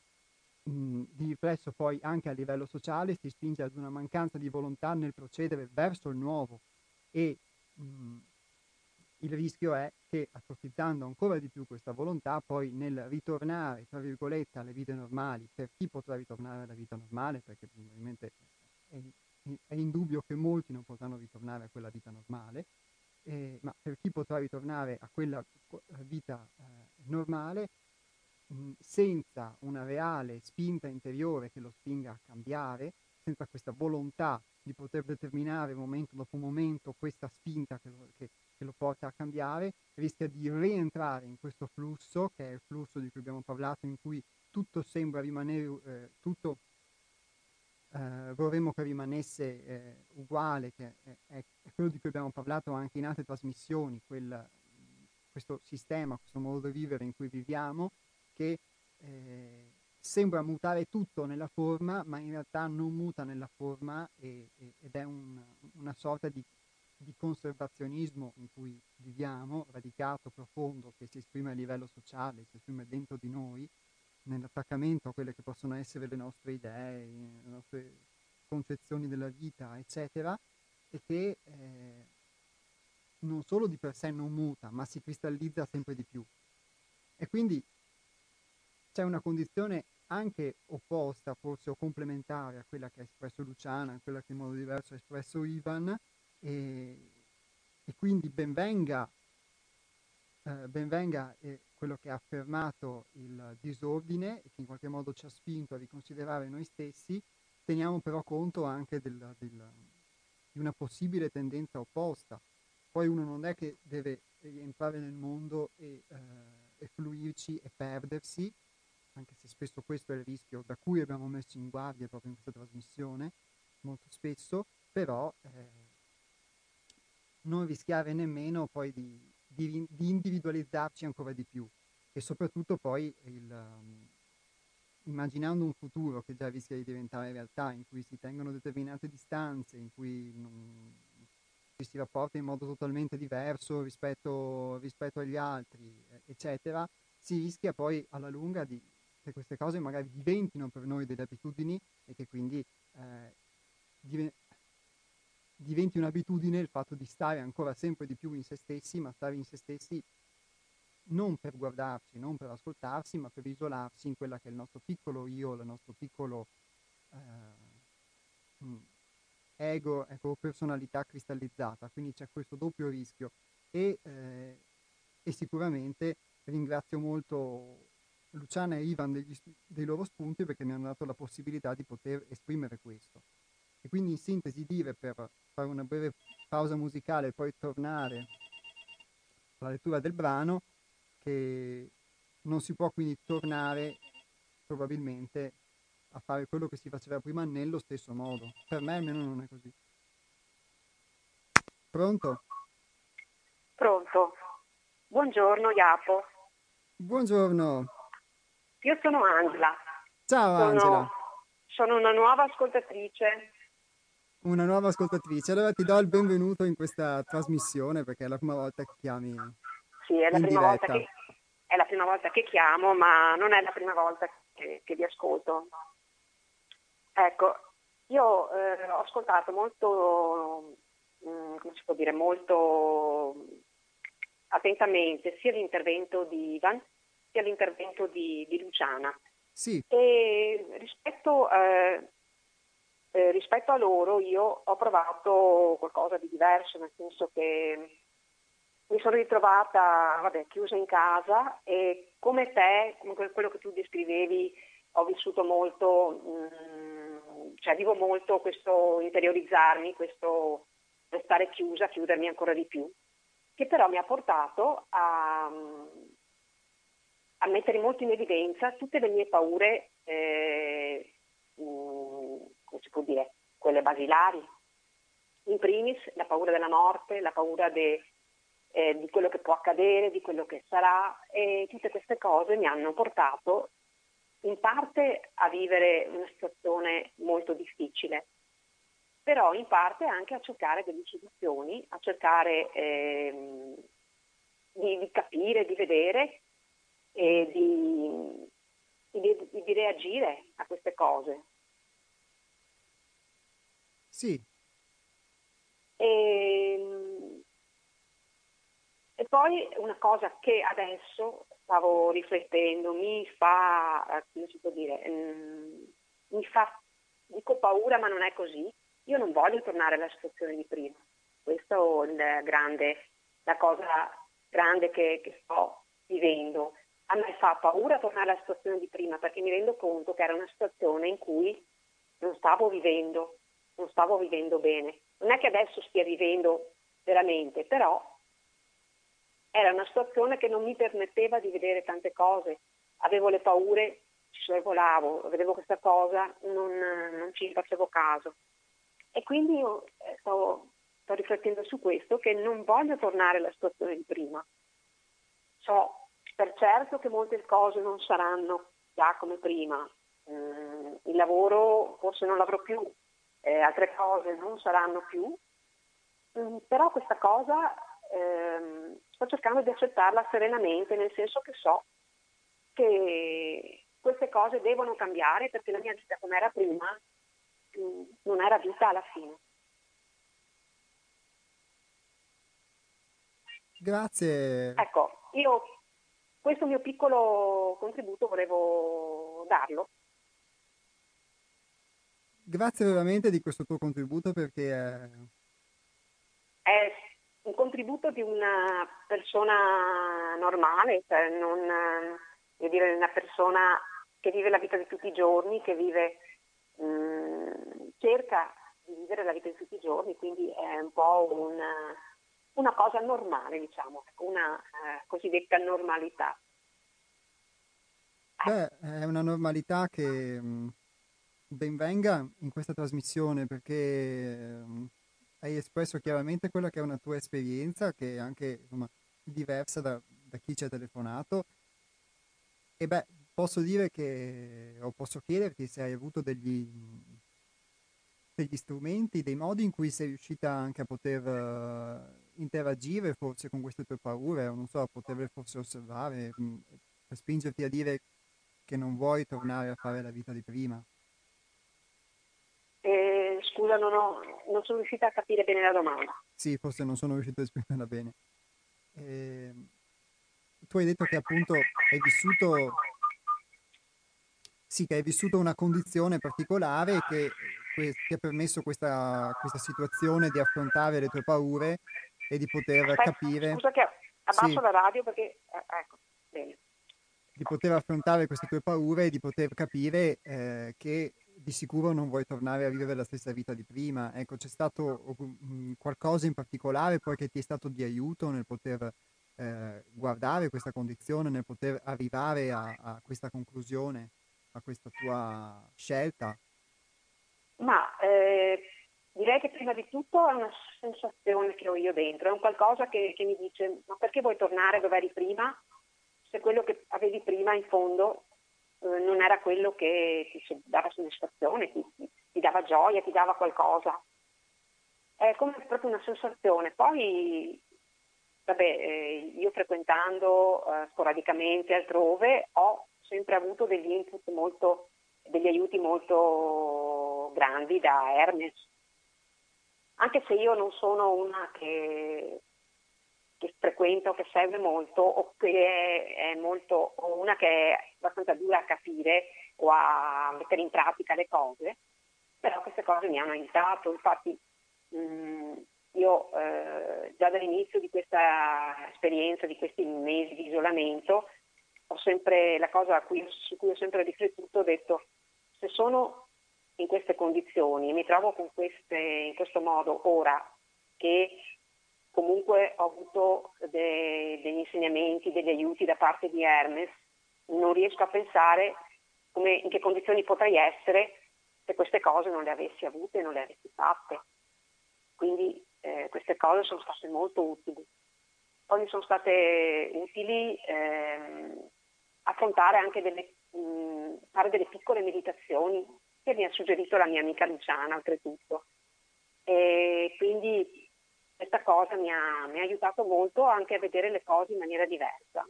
mh, di riflesso poi anche a livello sociale si spinge ad una mancanza di volontà nel procedere verso il nuovo e mh, il rischio è che atrofizzando ancora di più questa volontà, poi nel ritornare, tra virgolette, alle vite normali, per chi potrà ritornare alla vita normale, perché probabilmente è, è indubbio che molti non potranno ritornare a quella vita normale, eh, ma per chi potrà ritornare a quella vita eh, normale, mh, senza una reale spinta interiore che lo spinga a cambiare, senza questa volontà di poter determinare momento dopo momento questa spinta che lo, che, che lo, porta a cambiare, rischia di rientrare in questo flusso, che è il flusso di cui abbiamo parlato, in cui tutto sembra rimanere, eh, tutto eh, vorremmo che rimanesse eh, uguale, che è, è, quello di cui abbiamo parlato anche in altre trasmissioni, quel, questo sistema, questo modo di vivere in cui viviamo, che eh, sembra mutare tutto nella forma, ma in realtà non muta nella forma e, e, ed è un, una sorta di, di, conservazionismo in cui viviamo, radicato, profondo, che si esprime a livello sociale, si esprime dentro di noi, nell'attaccamento a quelle che possono essere le nostre idee, le nostre concezioni della vita, eccetera, e che eh, non solo di per sé non muta, ma si cristallizza sempre di più. E quindi c'è una condizione anche opposta, forse o complementare a quella che ha espresso Luciana, a quella che in modo diverso ha espresso Ivan, e, e quindi benvenga, eh, benvenga eh, quello che ha affermato il disordine e che in qualche modo ci ha spinto a riconsiderare noi stessi, teniamo però conto anche del, del, di una possibile tendenza opposta. Poi uno non è che deve entrare nel mondo e, eh, e fluirci e perdersi, anche se spesso questo è il rischio da cui abbiamo messo in guardia proprio in questa trasmissione, molto spesso, però eh, non rischiare nemmeno poi di, di, di, individualizzarci ancora di più e soprattutto poi il, um, immaginando un futuro che già rischia di diventare realtà, in cui si tengono determinate distanze, in cui non, ci si rapporta in modo totalmente diverso rispetto, rispetto agli altri, eccetera, si rischia poi alla lunga di che queste cose magari diventino per noi delle abitudini e che quindi eh, div- diventi un'abitudine il fatto di stare ancora sempre di più in se stessi, ma stare in se stessi non per guardarsi, non per ascoltarsi, ma per isolarsi in quella che è il nostro piccolo io, il nostro piccolo eh, ego, ecco, personalità cristallizzata. Quindi c'è questo doppio rischio e, eh, e sicuramente ringrazio molto Luciana e Ivan degli, dei loro spunti perché mi hanno dato la possibilità di poter esprimere questo. E quindi in sintesi dire per fare una breve pausa musicale e poi tornare alla lettura del brano che non si può quindi tornare probabilmente a fare quello che si faceva prima nello stesso modo. Per me almeno non è così. Pronto? Pronto. Buongiorno Iapo. Buongiorno. Io sono Angela. Ciao sono, Angela. Sono una nuova ascoltatrice. Una nuova ascoltatrice. Allora ti do il benvenuto in questa trasmissione perché è la prima volta che chiami. Sì, è la, prima volta che, è la prima volta che chiamo, ma non è la prima volta che, che vi ascolto. Ecco, io eh, ho ascoltato molto, mh, mm, come si può dire, molto attentamente sia l'intervento di Ivan sia l'intervento di, di Luciana. Sì. E rispetto, eh, eh, rispetto, a loro io ho provato qualcosa di diverso, nel senso che mi sono ritrovata vabbè, chiusa in casa e come te, come quello che tu descrivevi, ho vissuto molto, mh, mm, cioè vivo molto questo interiorizzarmi, questo restare chiusa, chiudermi ancora di più, che però mi ha portato a, a mettere molto in evidenza tutte le mie paure, eh, mh, come si può dire, quelle basilari. In primis la paura della morte, la paura de, eh, di quello che può accadere, di quello che sarà e tutte queste cose mi hanno portato in parte a vivere una situazione molto difficile, però in parte anche a cercare delle soluzioni, a cercare ehm, di, di, capire, di vedere e di, di, di reagire a queste cose. Sì. E, e poi una cosa che adesso stavo riflettendo mi fa, come si può dire, mm, mi fa, dico paura ma non è così, io non voglio tornare alla situazione di prima. Questa è grande, la cosa grande che, che sto vivendo a me fa paura tornare alla situazione di prima perché mi rendo conto che era una situazione in cui non stavo vivendo, non stavo vivendo bene. Non è che adesso stia vivendo veramente, però era una situazione che non mi permetteva di vedere tante cose. Avevo le paure, ci sorvolavo, vedevo questa cosa, non, non ci facevo caso. E quindi io eh, sto, sto riflettendo su questo, che non voglio tornare alla situazione di prima. So per certo che molte cose non saranno già come prima, mm, il lavoro forse non l'avrò più, eh, altre cose non saranno più, mm, però questa cosa ehm, sto cercando di accettarla serenamente, nel senso che so che queste cose devono cambiare perché la mia vita come era prima mm, non era vita alla fine. Grazie. Ecco, io questo mio piccolo contributo volevo darlo. Grazie veramente di questo tuo contributo perché è... È un contributo di una persona normale, cioè non, voglio dire, una persona che vive la vita di tutti i giorni, che vive, mh, mm, cerca di vivere la vita di tutti i giorni, quindi è un po' una, una cosa normale, diciamo, una eh, cosiddetta normalità. Beh, è una normalità che mh, ben venga in questa trasmissione perché mh, hai espresso chiaramente quella che è una tua esperienza che è anche insomma, diversa da, da chi ci ha telefonato e beh, posso dire che o posso chiederti se hai avuto degli, degli strumenti, dei modi in cui sei riuscita anche a poter uh, interagire forse con queste tue paure, o non so, poterle forse osservare, mh, mm, per spingerti a dire che non vuoi tornare a fare la vita di prima? Eh, scusa, non, ho, non, sono riuscita a capire bene la domanda. Sì, forse non sono riuscito a esprimerla bene. Eh, tu hai detto che appunto hai vissuto, sì, che hai vissuto una condizione particolare che, che ti ha permesso questa, questa situazione di affrontare le tue paure e di poter Aspetta, capire... Scusa che abbasso sì. la radio perché... Eh, ecco, bene. Di poter affrontare queste tue paure e di poter capire eh, che di sicuro non vuoi tornare a vivere la stessa vita di prima. Ecco, c'è stato um, qualcosa in particolare poi che ti è stato di aiuto nel poter eh, guardare questa condizione, nel poter arrivare a, a, questa conclusione, a questa tua scelta? Ma eh, Direi che prima di tutto è una sensazione che ho io dentro, è un qualcosa che, che mi dice ma perché vuoi tornare dove eri prima se quello che avevi prima in fondo eh, non era quello che ti dava soddisfazione, ti, ti, dava gioia, ti dava qualcosa. È come proprio una sensazione. Poi, vabbè, eh, io frequentando eh, sporadicamente altrove ho sempre avuto degli input molto, degli aiuti molto grandi da Hermes. Anche se io non sono una che che frequenta o che segue molto o che è, è molto, o una che è abbastanza dura a capire o a mettere in pratica le cose, però queste cose mi hanno aiutato, infatti mh, mm, io eh, già dall'inizio di questa esperienza, di questi mesi di isolamento, ho sempre, la cosa cui, su cui ho sempre riflettuto, ho detto se sono in queste condizioni mi trovo queste, in questo modo ora che comunque ho avuto de- degli insegnamenti, degli aiuti da parte di Hermes, non riesco a pensare come, in che condizioni potrei essere se queste cose non le avessi avute, non le avessi fatte. Quindi eh, queste cose sono state molto utili. Poi mi sono state utili ehm, affrontare anche delle, mh, fare delle piccole meditazioni che mi ha suggerito la mia amica Luciana, oltretutto. E quindi questa cosa mi ha, mi ha aiutato molto anche a vedere le cose in maniera diversa.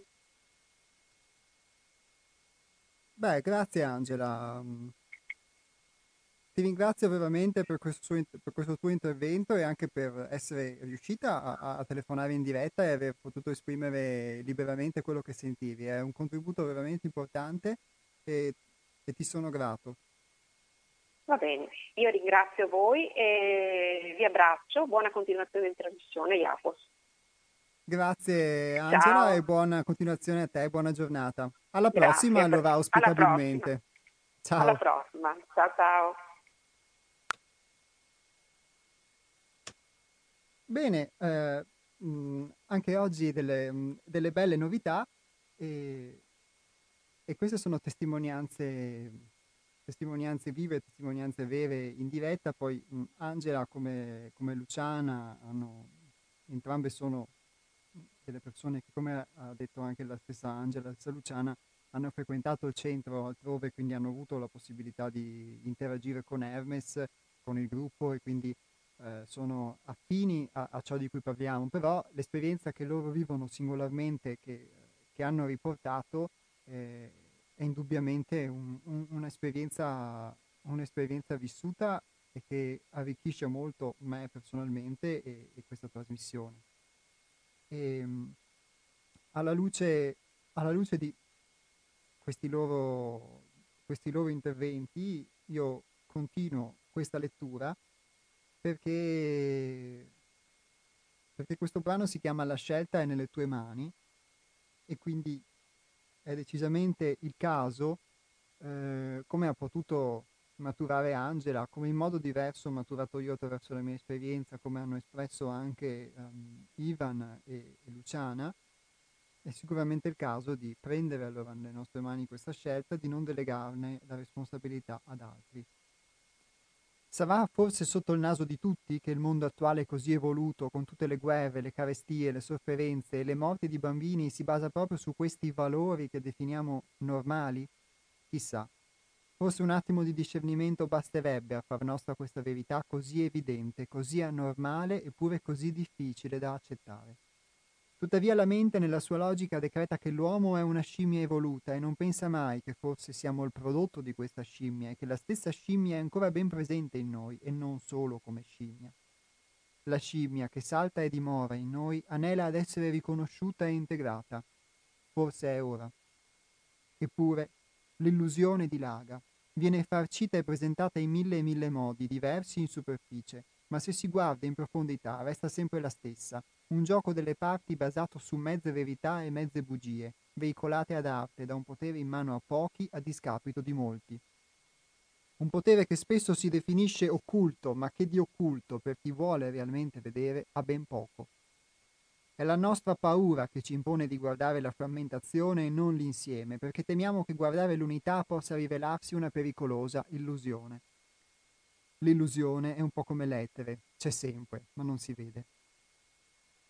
Beh, grazie Angela. Ti ringrazio veramente per questo, suo, per questo, tuo intervento e anche per essere riuscita a, a, telefonare in diretta e aver potuto esprimere liberamente quello che sentivi. È un contributo veramente importante e, e ti sono grato. Va bene, io ringrazio voi e vi abbraccio. Buona continuazione di trasmissione, Iapos. Grazie Angela Ciao. e buona continuazione a te, buona giornata. Alla prossima Grazie, allora auspicabilmente. Alla ciao. Alla prossima. Ciao ciao. Bene, eh, mh, anche oggi delle, mh, delle belle novità e, e queste sono testimonianze testimonianze vive, testimonianze vere in diretta, poi mh, Angela come, come Luciana hanno, entrambe sono delle persone che come ha detto anche la stessa Angela, la stessa Luciana, hanno frequentato il centro altrove, quindi hanno avuto la possibilità di interagire con Hermes, con il gruppo e quindi eh, sono affini a, a, ciò di cui parliamo, però l'esperienza che loro vivono singolarmente, che, che hanno riportato, eh, è indubbiamente un, un, un'esperienza, un'esperienza, vissuta e che arricchisce molto me personalmente e, e questa trasmissione. E, ehm, alla, luce, alla luce di questi loro, questi loro interventi io continuo questa lettura perché, perché questo brano si chiama La scelta è nelle tue mani e quindi è decisamente il caso, eh, come ha potuto maturare Angela, come in modo diverso ho maturato io attraverso la mia esperienza, come hanno espresso anche um, Ivan e, e Luciana, è sicuramente il caso di prendere allora nelle nostre mani questa scelta, di non delegarne la responsabilità ad altri. Sarà forse sotto il naso di tutti che il mondo attuale è così evoluto, con tutte le guerre, le carestie, le sofferenze e le morti di bambini, si basa proprio su questi valori che definiamo normali? Chissà. Forse un attimo di discernimento basterebbe a far nostra questa verità così evidente, così anormale eppure così difficile da accettare. Tuttavia la mente nella sua logica decreta che l'uomo è una scimmia evoluta e non pensa mai che forse siamo il prodotto di questa scimmia e che la stessa scimmia è ancora ben presente in noi e non solo come scimmia. La scimmia che salta e dimora in noi anela ad essere riconosciuta e integrata. Forse è ora. Eppure l'illusione dilaga, viene farcita e presentata in mille e mille modi, diversi in superficie, ma se si guarda in profondità resta sempre la stessa, un gioco delle parti basato su mezze verità e mezze bugie, veicolate ad arte da un potere in mano a pochi a discapito di molti. Un potere che spesso si definisce occulto, ma che di occulto, per chi vuole realmente vedere, ha ben poco. È la nostra paura che ci impone di guardare la frammentazione e non l'insieme, perché temiamo che guardare l'unità possa rivelarsi una pericolosa illusione. L'illusione è un po' come l'etere, c'è sempre, ma non si vede.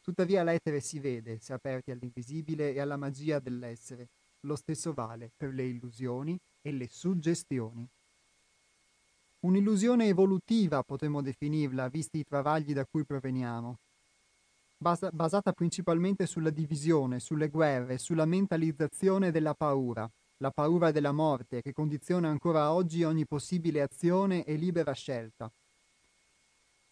Tuttavia l'etere si vede se aperti all'invisibile e alla magia dell'essere. Lo stesso vale per le illusioni e le suggestioni. Un'illusione evolutiva potremmo definirla, visti i travagli da cui proveniamo, basa- basata principalmente sulla divisione, sulle guerre, sulla mentalizzazione della paura, la paura della morte che condiziona ancora oggi ogni possibile azione e libera scelta.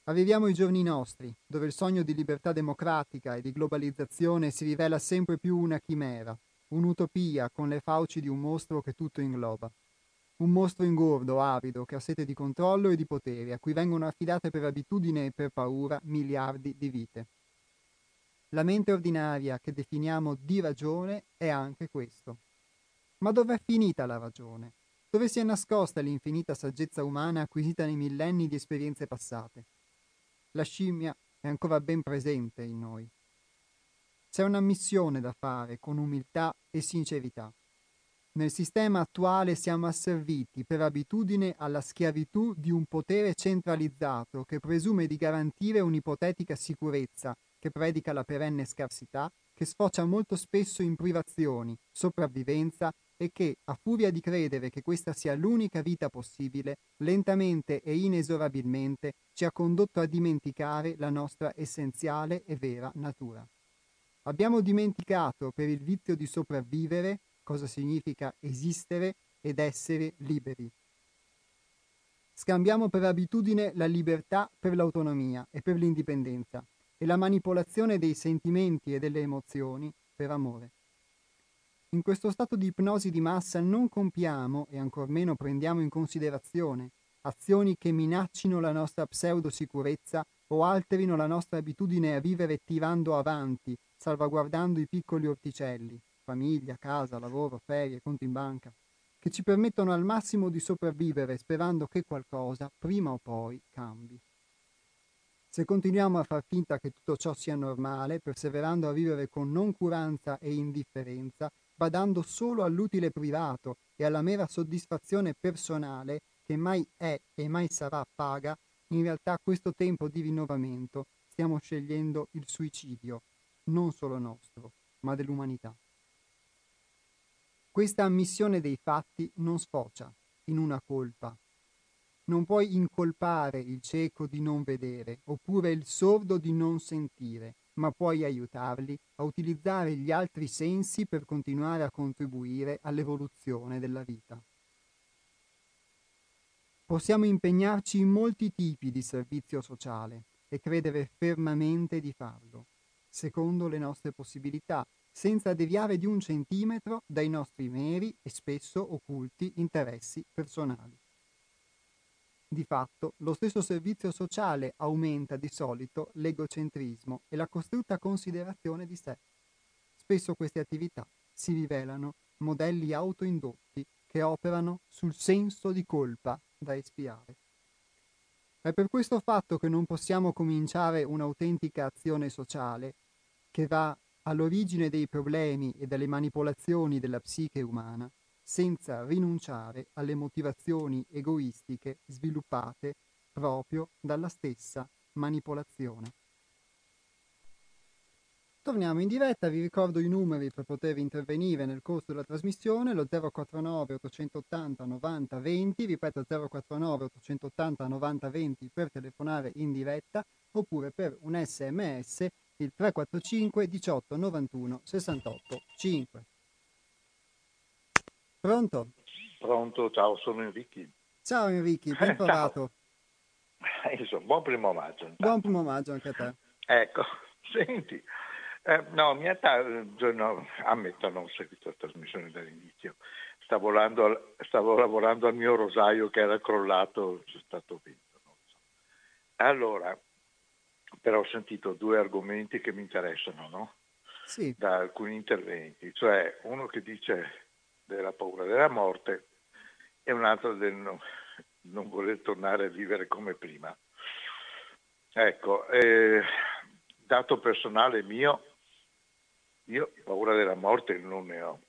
Arriviamo ai giorni nostri, dove il sogno di libertà democratica e di globalizzazione si rivela sempre più una chimera, un'utopia con le fauci di un mostro che tutto ingloba. Un mostro ingordo, avido, che ha sete di controllo e di potere, a cui vengono affidate per abitudine e per paura miliardi di vite. La mente ordinaria che definiamo di ragione è anche questo. Ma dov'è finita la ragione? Dove si è nascosta l'infinita saggezza umana acquisita nei millenni di esperienze passate? La scimmia è ancora ben presente in noi. C'è una missione da fare con umiltà e sincerità. Nel sistema attuale siamo asserviti per abitudine alla schiavitù di un potere centralizzato che presume di garantire un'ipotetica sicurezza che predica la perenne scarsità, che sfocia molto spesso in privazioni, sopravvivenza e che, a furia di credere che questa sia l'unica vita possibile, lentamente e inesorabilmente ci ha condotto a dimenticare la nostra essenziale e vera natura. Abbiamo dimenticato per il vizio di sopravvivere cosa significa esistere ed essere liberi. Scambiamo per abitudine la libertà per l'autonomia e per l'indipendenza e la manipolazione dei sentimenti e delle emozioni per amore. In questo stato di ipnosi di massa non compiamo, e ancor meno prendiamo in considerazione, azioni che minaccino la nostra pseudosicurezza o alterino la nostra abitudine a vivere tirando avanti, salvaguardando i piccoli orticelli, famiglia, casa, lavoro, ferie, conti in banca, che ci permettono al massimo di sopravvivere sperando che qualcosa, prima o poi, cambi. Se continuiamo a far finta che tutto ciò sia normale, perseverando a vivere con noncuranza e indifferenza, badando solo all'utile privato e alla mera soddisfazione personale che mai è e mai sarà paga, in realtà questo tempo di rinnovamento stiamo scegliendo il suicidio, non solo nostro, ma dell'umanità. Questa ammissione dei fatti non sfocia in una colpa, non puoi incolpare il cieco di non vedere, oppure il sordo di non sentire, ma puoi aiutarli a utilizzare gli altri sensi per continuare a contribuire all'evoluzione della vita. Possiamo impegnarci in molti tipi di servizio sociale e credere fermamente di farlo, secondo le nostre possibilità, senza deviare di un centimetro dai nostri meri e spesso occulti interessi personali. Di fatto, lo stesso servizio sociale aumenta di solito l'egocentrismo e la costrutta considerazione di sé. Spesso queste attività si rivelano modelli autoindotti che operano sul senso di colpa da espiare. È per questo fatto che non possiamo cominciare un'autentica azione sociale che va all'origine dei problemi e delle manipolazioni della psiche umana senza rinunciare alle motivazioni egoistiche sviluppate proprio dalla stessa manipolazione. Torniamo in diretta, vi ricordo i numeri per poter intervenire nel corso della trasmissione, lo 049 880 90 20, ripeto 049 880 90 20 per telefonare in diretta oppure per un sms il 345 18 91 68 5. Pronto? Pronto, ciao, sono Enrichi. Ciao Enrichi, ben trovato. Insomma, buon primo maggio. Intanto. Buon primo maggio anche a te. Ecco, senti, eh, no, mi giorno, ammetto, non ho seguito la trasmissione dall'inizio, stavo lavorando, al, stavo lavorando al mio rosaio che era crollato, c'è stato vento. So. Allora, però ho sentito due argomenti che mi interessano, no? Sì. Da alcuni interventi, cioè uno che dice della paura della morte e un altro del non, non voler tornare a vivere come prima. Ecco, eh, dato personale mio, io paura della morte non ne ho,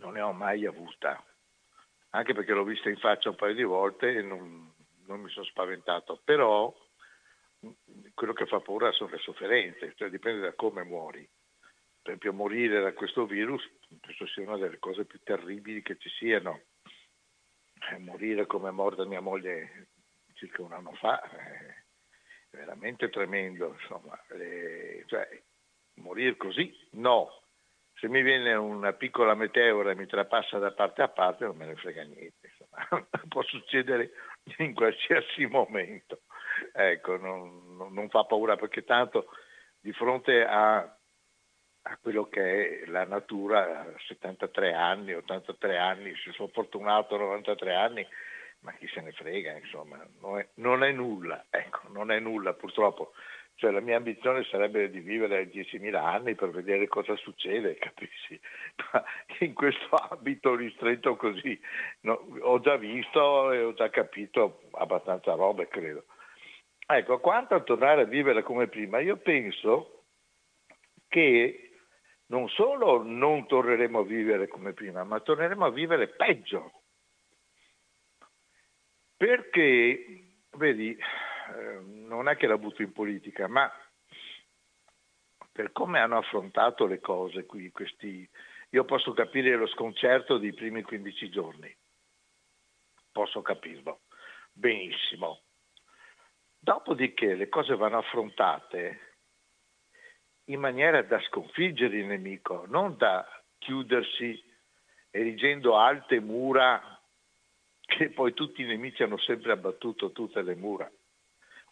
non ne ho mai avuta, anche perché l'ho vista in faccia un paio di volte e non, non mi sono spaventato, però quello che fa paura sono le sofferenze, cioè dipende da come muori. Per esempio morire da questo virus penso sia una delle cose più terribili che ci siano. Eh, morire come è morta mia moglie circa un anno fa è veramente tremendo, insomma. Eh, cioè, morire così no. Se mi viene una piccola meteora e mi trapassa da parte a parte non me ne frega niente, insomma. può succedere in qualsiasi momento ecco, non, non, fa paura perché tanto di fronte a, a, quello che è la natura, 73 anni, 83 anni, se sono fortunato 93 anni, ma chi se ne frega, insomma, non è, non è nulla, ecco, non è nulla purtroppo. Cioè la mia ambizione sarebbe di vivere 10.000 anni per vedere cosa succede, capisci? Ma in questo ambito ristretto così no, ho già visto e ho già capito abbastanza robe, credo. Ecco, quanto a tornare a vivere come prima, io penso che non solo non torneremo a vivere come prima, ma torneremo a vivere peggio. Perché, vedi, eh, non è che la butto in politica, ma per come hanno affrontato le cose qui, questi, io posso capire lo sconcerto dei primi 15 giorni, posso capirlo. Benissimo, Dopodiché le cose vanno affrontate in maniera da sconfiggere il nemico, non da chiudersi erigendo alte mura che poi tutti i nemici hanno sempre abbattuto tutte le mura,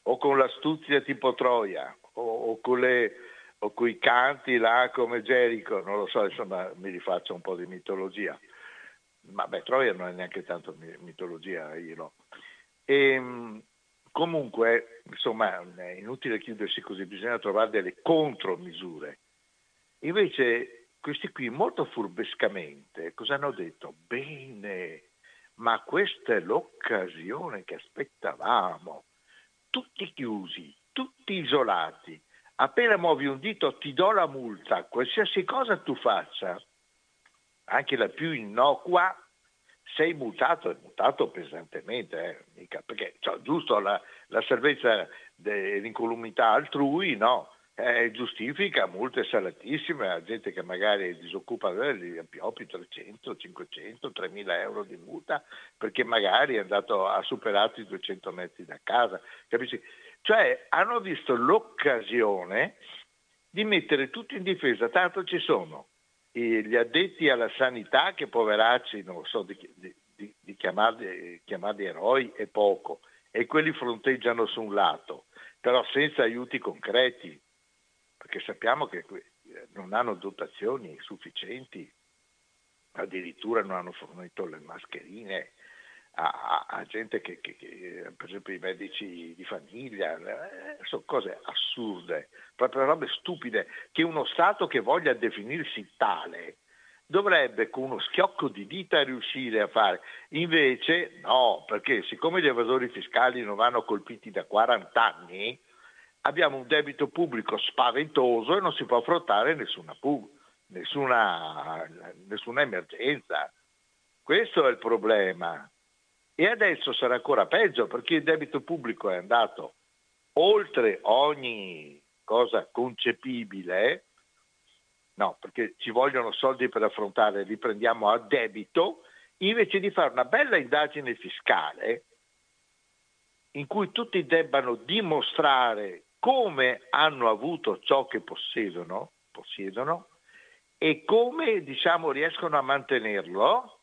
o con l'astuzia tipo Troia, o, o con le, o con i canti là come Gerico, non lo so, insomma mi rifaccio un po' di mitologia. Ma beh, Troia non è neanche tanto mitologia, io no. E, ehm, Comunque, insomma, è inutile chiudersi così, bisogna trovare delle contromisure. Invece questi qui molto furbescamente cosa hanno detto? Bene, ma questa è l'occasione che aspettavamo. Tutti chiusi, tutti isolati. Appena muovi un dito ti do la multa, qualsiasi cosa tu faccia, anche la più innocua, sei multato, è multato pesantemente, eh, perché cioè, giusto la, la salvezza dell'incolumità altrui, no? Eh, giustifica multe salatissime a gente che magari è disoccupata gli appioppi 300, 500, 3000 euro di multa perché magari è andato, ha superato i 200 metri da casa, capisci? Cioè hanno visto l'occasione di mettere tutti in difesa, tanto ci sono gli addetti alla sanità che poveracci, non so di, di, di chiamarli, chiamarli eroi è poco, e quelli fronteggiano su un lato, però senza aiuti concreti, perché sappiamo che non hanno dotazioni sufficienti, addirittura non hanno fornito le mascherine, a, a gente che, che, che, per esempio i medici di famiglia, eh, sono cose assurde, proprio robe stupide, che uno Stato che voglia definirsi tale dovrebbe con uno schiocco di dita riuscire a fare. Invece no, perché siccome gli evasori fiscali non vanno colpiti da 40 anni, abbiamo un debito pubblico spaventoso e non si può affrontare nessuna, nessuna, nessuna emergenza. Questo è il problema. E adesso sarà ancora peggio perché il debito pubblico è andato oltre ogni cosa concepibile, no, perché ci vogliono soldi per affrontare, li prendiamo a debito, invece di fare una bella indagine fiscale in cui tutti debbano dimostrare come hanno avuto ciò che possiedono, possiedono e come diciamo, riescono a mantenerlo,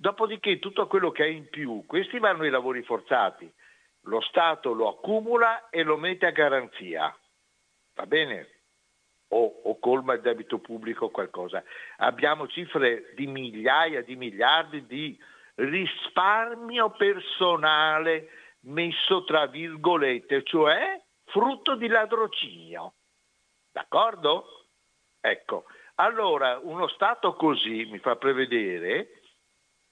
Dopodiché tutto quello che è in più, questi vanno ai lavori forzati, lo Stato lo accumula e lo mette a garanzia, va bene? O, o colma il debito pubblico o qualcosa. Abbiamo cifre di migliaia di miliardi di risparmio personale messo tra virgolette, cioè frutto di ladrocinio. D'accordo? Ecco, allora uno Stato così mi fa prevedere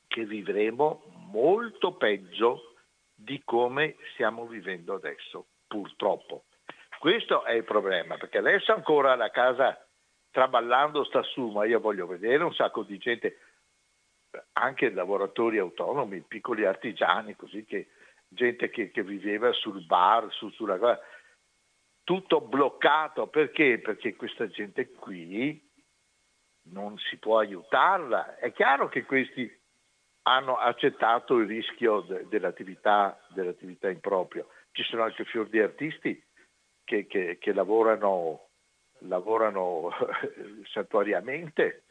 che vivremo molto peggio di come stiamo vivendo adesso, purtroppo. Questo è il problema, perché adesso ancora la casa traballando sta su, ma io voglio vedere un sacco di gente, anche lavoratori autonomi, piccoli artigiani, così che gente che, che viveva sul bar, su, sulla cosa, tutto bloccato. Perché? Perché questa gente qui non si può aiutarla. È chiaro che questi hanno accettato il rischio de, dell'attività, dell'attività impropria. Ci sono anche fior di artisti che, che, che lavorano, lavorano santuariamente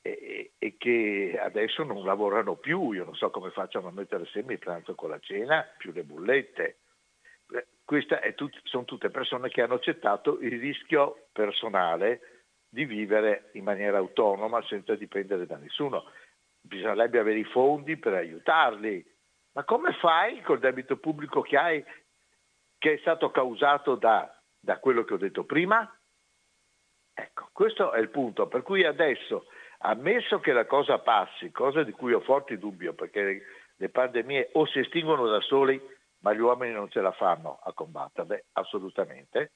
e, e, che adesso non lavorano più. Io non so come facciano a mettere assieme il pranzo con la cena, più le bollette. Eh, queste tut- sono tutte persone che hanno accettato il rischio personale di vivere in maniera autonoma senza dipendere da nessuno. Bisognerebbe avere i fondi per aiutarli. Ma come fai col debito pubblico che hai, che è stato causato da, da quello che ho detto prima? Ecco, questo è il punto. Per cui adesso, ammesso che la cosa passi, cosa di cui ho forti dubbi, perché le pandemie o si estinguono da soli, ma gli uomini non ce la fanno a combatterle, assolutamente,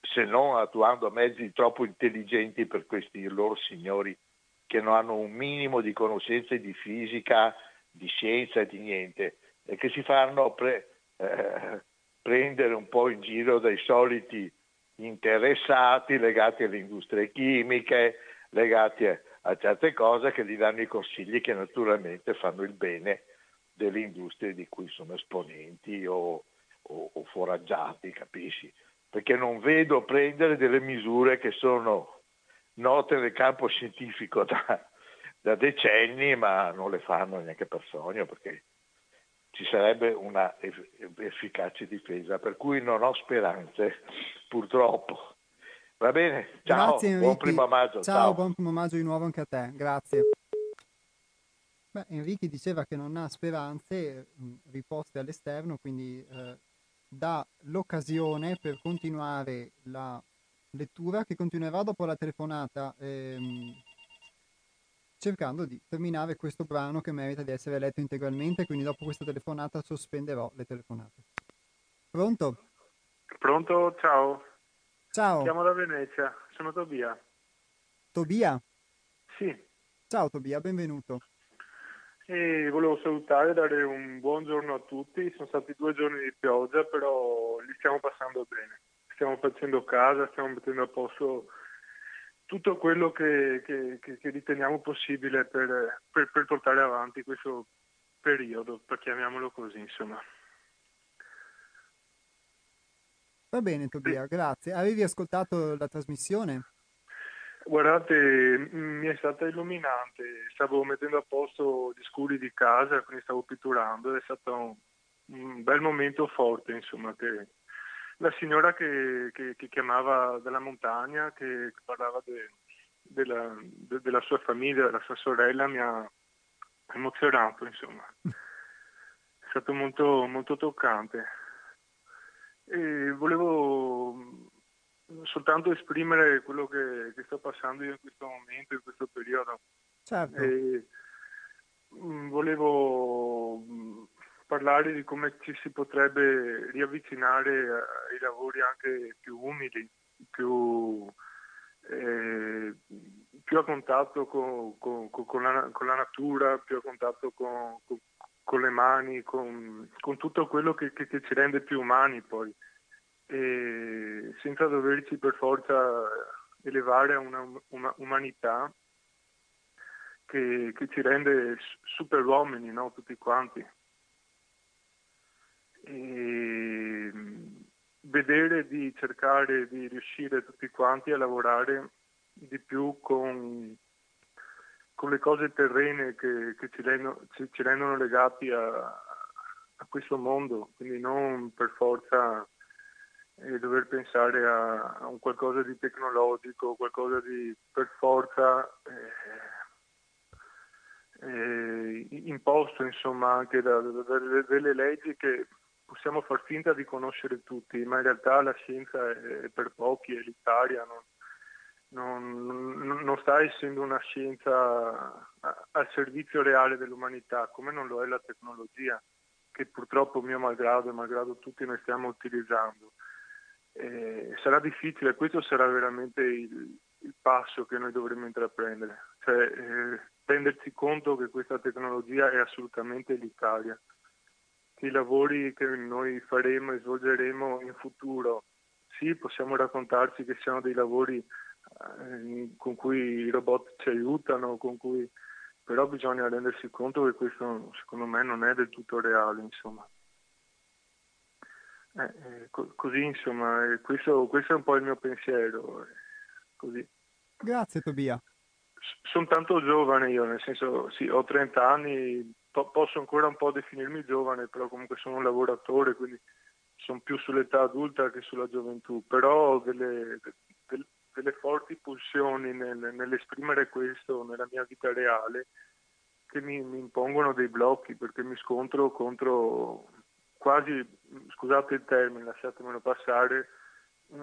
se non attuando mezzi troppo intelligenti per questi loro signori che non hanno un minimo di conoscenze di fisica, di scienza e di niente, e che si fanno pre, eh, prendere un po' in giro dai soliti interessati legati alle industrie chimiche, legati a, a certe cose che gli danno i consigli che naturalmente fanno il bene delle industrie di cui sono esponenti o, o, o foraggiati, capisci? perché non vedo prendere delle misure che sono note nel campo scientifico da, da decenni, ma non le fanno neanche per sogno, perché ci sarebbe una efficace difesa, per cui non ho speranze, purtroppo. Va bene, ciao, Grazie, buon primo maggio. Ciao, ciao, buon primo maggio di nuovo anche a te, grazie. Beh, Enrico diceva che non ha speranze riposte all'esterno, quindi eh, dà l'occasione per continuare la lettura che continuerà dopo la telefonata ehm, cercando di terminare questo brano che merita di essere letto integralmente quindi dopo questa telefonata sospenderò le telefonate pronto? pronto ciao ciao chiamo da Venezia sono Tobia Tobia? sì ciao Tobia benvenuto e volevo salutare e dare un buon giorno a tutti. Sono stati due giorni di pioggia, però li stiamo passando bene. Stiamo facendo casa, stiamo mettendo a posto tutto quello che, che, che, che riteniamo possibile per, per, per, portare avanti questo periodo, chiamiamolo così, insomma. Va bene Tobia, grazie. Avevi ascoltato la trasmissione? Guardate, mi è stata illuminante, stavo mettendo a posto gli scuri di casa, quindi stavo pitturando, è stato un, un bel momento forte, insomma, che la signora che, che, che chiamava dalla montagna, che parlava de, della, de, della, sua famiglia, della sua sorella, mi ha emozionato, insomma. È stato molto, molto toccante. E volevo soltanto esprimere quello che, che, sto passando io in questo momento, in questo periodo. Certo. E, mm, volevo mm, parlare di come ci si potrebbe riavvicinare ai lavori anche più umili, più, eh, più a contatto con, con, con, la, con, la, natura, più a contatto con, le mani, con, tutto quello che, che, che ci rende più umani poi e senza doverci per forza elevare a una, una umanità che, che, ci rende super uomini, no? tutti quanti. E vedere di cercare di riuscire tutti quanti a lavorare di più con, con le cose terrene che, che ci, rendono, ci, ci, rendono, legati a, a questo mondo, quindi non per forza e dover pensare a, a, un qualcosa di tecnologico, qualcosa di per forza eh, eh, imposto insomma anche da, da, da, delle leggi che possiamo far finta di conoscere tutti, ma in realtà la scienza è, per pochi, è elitaria, non, non, non sta essendo una scienza al servizio reale dell'umanità, come non lo è la tecnologia, che purtroppo mio malgrado e malgrado tutti noi stiamo utilizzando. Eh, sarà difficile, questo sarà veramente il, il, passo che noi dovremo intraprendere, cioè eh, renderci conto che questa tecnologia è assolutamente elitaria che i lavori che noi faremo e svolgeremo in futuro, sì, possiamo raccontarci che siano dei lavori eh, con cui i robot ci aiutano, con cui però bisogna rendersi conto che questo secondo me non è del tutto reale, insomma. Eh, eh, co- così, insomma, eh, questo, questo, è un po' il mio pensiero. Così. Grazie Tobia. S- sono tanto giovane io, nel senso, sì, ho 30 anni, po- posso ancora un po' definirmi giovane, però comunque sono un lavoratore, quindi sono più sull'età adulta che sulla gioventù, però ho delle, delle, delle forti pulsioni nel, nell'esprimere questo nella mia vita reale che mi, mi, impongono dei blocchi perché mi scontro contro quasi, scusate il termine, lasciatemelo passare,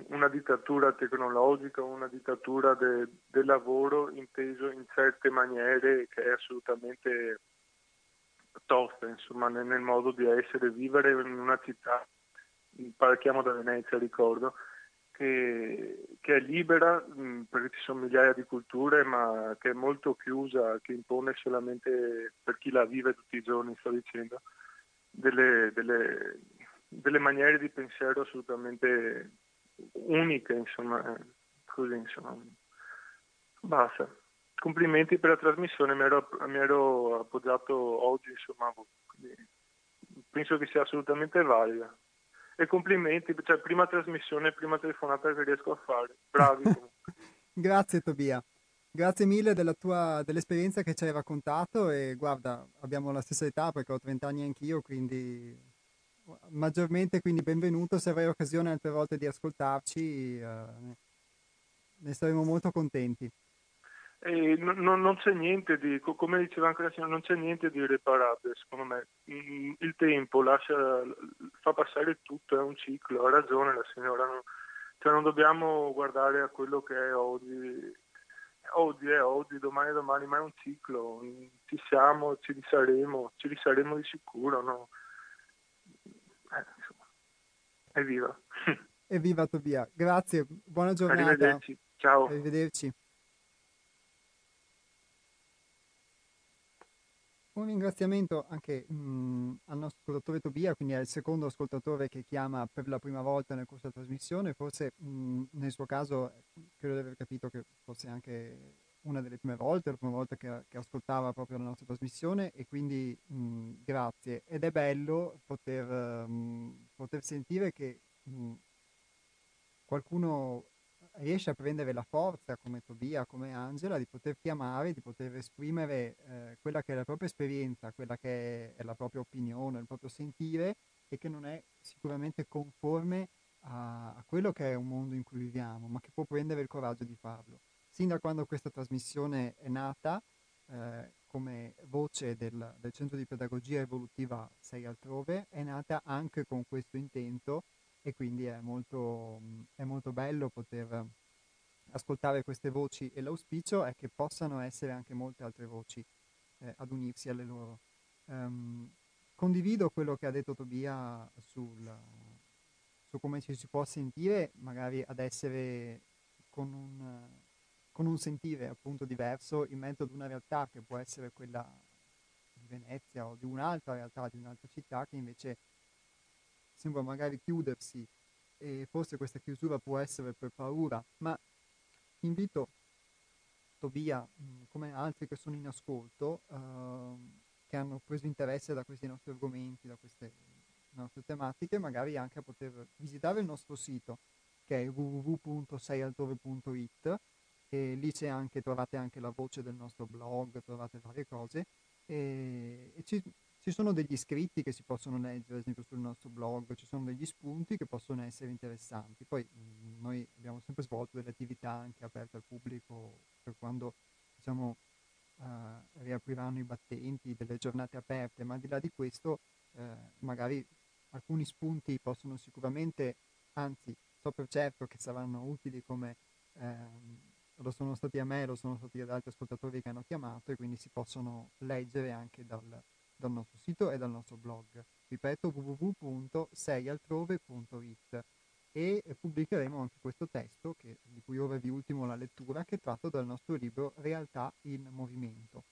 una dittatura tecnologica, una dittatura de, del lavoro inteso in certe maniere che è assolutamente tosta, insomma, nel, nel modo di essere, vivere in una città, parliamo da Venezia, ricordo, che, che, è libera mh, perché ci sono migliaia di culture, ma che è molto chiusa, che impone solamente per chi la vive tutti i giorni, sto dicendo, delle, delle, delle maniere di pensiero assolutamente uniche, insomma, così, insomma. Basta. Complimenti per la trasmissione, mi ero, mi ero appoggiato oggi, insomma, penso che sia assolutamente valida. E complimenti, cioè prima trasmissione, prima telefonata che riesco a fare. Bravi. Grazie Tobia. Grazie mille della tua, dell'esperienza che ci hai raccontato e guarda, abbiamo la stessa età perché ho 30 anni anch'io, quindi maggiormente quindi benvenuto, se avrai occasione altre volte di ascoltarci eh, ne saremo molto contenti. Eh, non, non, c'è niente di, come diceva anche la signora, non c'è niente di irreparabile secondo me. Mm, il tempo lascia, fa passare tutto, è un ciclo, ha ragione la signora, non, cioè non dobbiamo guardare a quello che è oggi, oggi è oggi, domani è domani, ma è un ciclo, ci siamo, ci risaremo, ci risaremo di sicuro, no? Eh, insomma, evviva. Evviva Tobia, grazie, buona giornata. Arrivederci, ciao. Arrivederci. Un ringraziamento anche mh, al nostro ascoltatore Tobia, quindi il secondo ascoltatore che chiama per la prima volta nel corso della trasmissione, forse mh, nel suo caso credo di aver capito che fosse anche una delle prime volte, la prima volta che, che ascoltava proprio la nostra trasmissione e quindi mh, grazie. Ed è bello poter, poter sentire che qualcuno riesce a prendere la forza come Tobia, come Angela, di poter chiamare, di poter esprimere eh, quella che è la propria esperienza, quella che è la propria opinione, il proprio sentire e che non è sicuramente conforme a, a quello che è un mondo in cui viviamo, ma che può prendere il coraggio di farlo. Sin da quando questa trasmissione è nata, eh, come voce del, del Centro di Pedagogia Evolutiva 6 altrove, è nata anche con questo intento e quindi è molto, è molto bello poter ascoltare queste voci e l'auspicio è che possano essere anche molte altre voci eh, ad unirsi alle loro. Um, condivido quello che ha detto Tobia sul, su come ci si può sentire, magari ad essere con un, con un sentire appunto diverso in mezzo ad una realtà che può essere quella di Venezia o di un'altra realtà, di un'altra città che invece sembra magari chiudersi e forse questa chiusura può essere per paura, ma invito Tobia, come altri che sono in ascolto, uh, che hanno preso interesse da questi nostri argomenti, da queste nostre tematiche, magari anche a poter visitare il nostro sito che è www.seialtove.it e lì anche, trovate anche la voce del nostro blog, trovate varie cose e, e ci, ci sono degli scritti che si possono leggere, ad esempio sul nostro blog, ci sono degli spunti che possono essere interessanti. Poi mh, mm, noi abbiamo sempre svolto delle attività anche aperte al pubblico per quando diciamo, uh, riapriranno i battenti, delle giornate aperte, ma al di là di questo uh, magari alcuni spunti possono sicuramente, anzi so per certo che saranno utili come um, lo sono stati a me, lo sono stati ad altri ascoltatori che hanno chiamato e quindi si possono leggere anche dal, dal nostro sito e dal nostro blog. Ripeto www.seialtrove.it e pubblicheremo anche questo testo, che, di cui ora vi ultimo la lettura, che è tratto dal nostro libro Realtà in Movimento.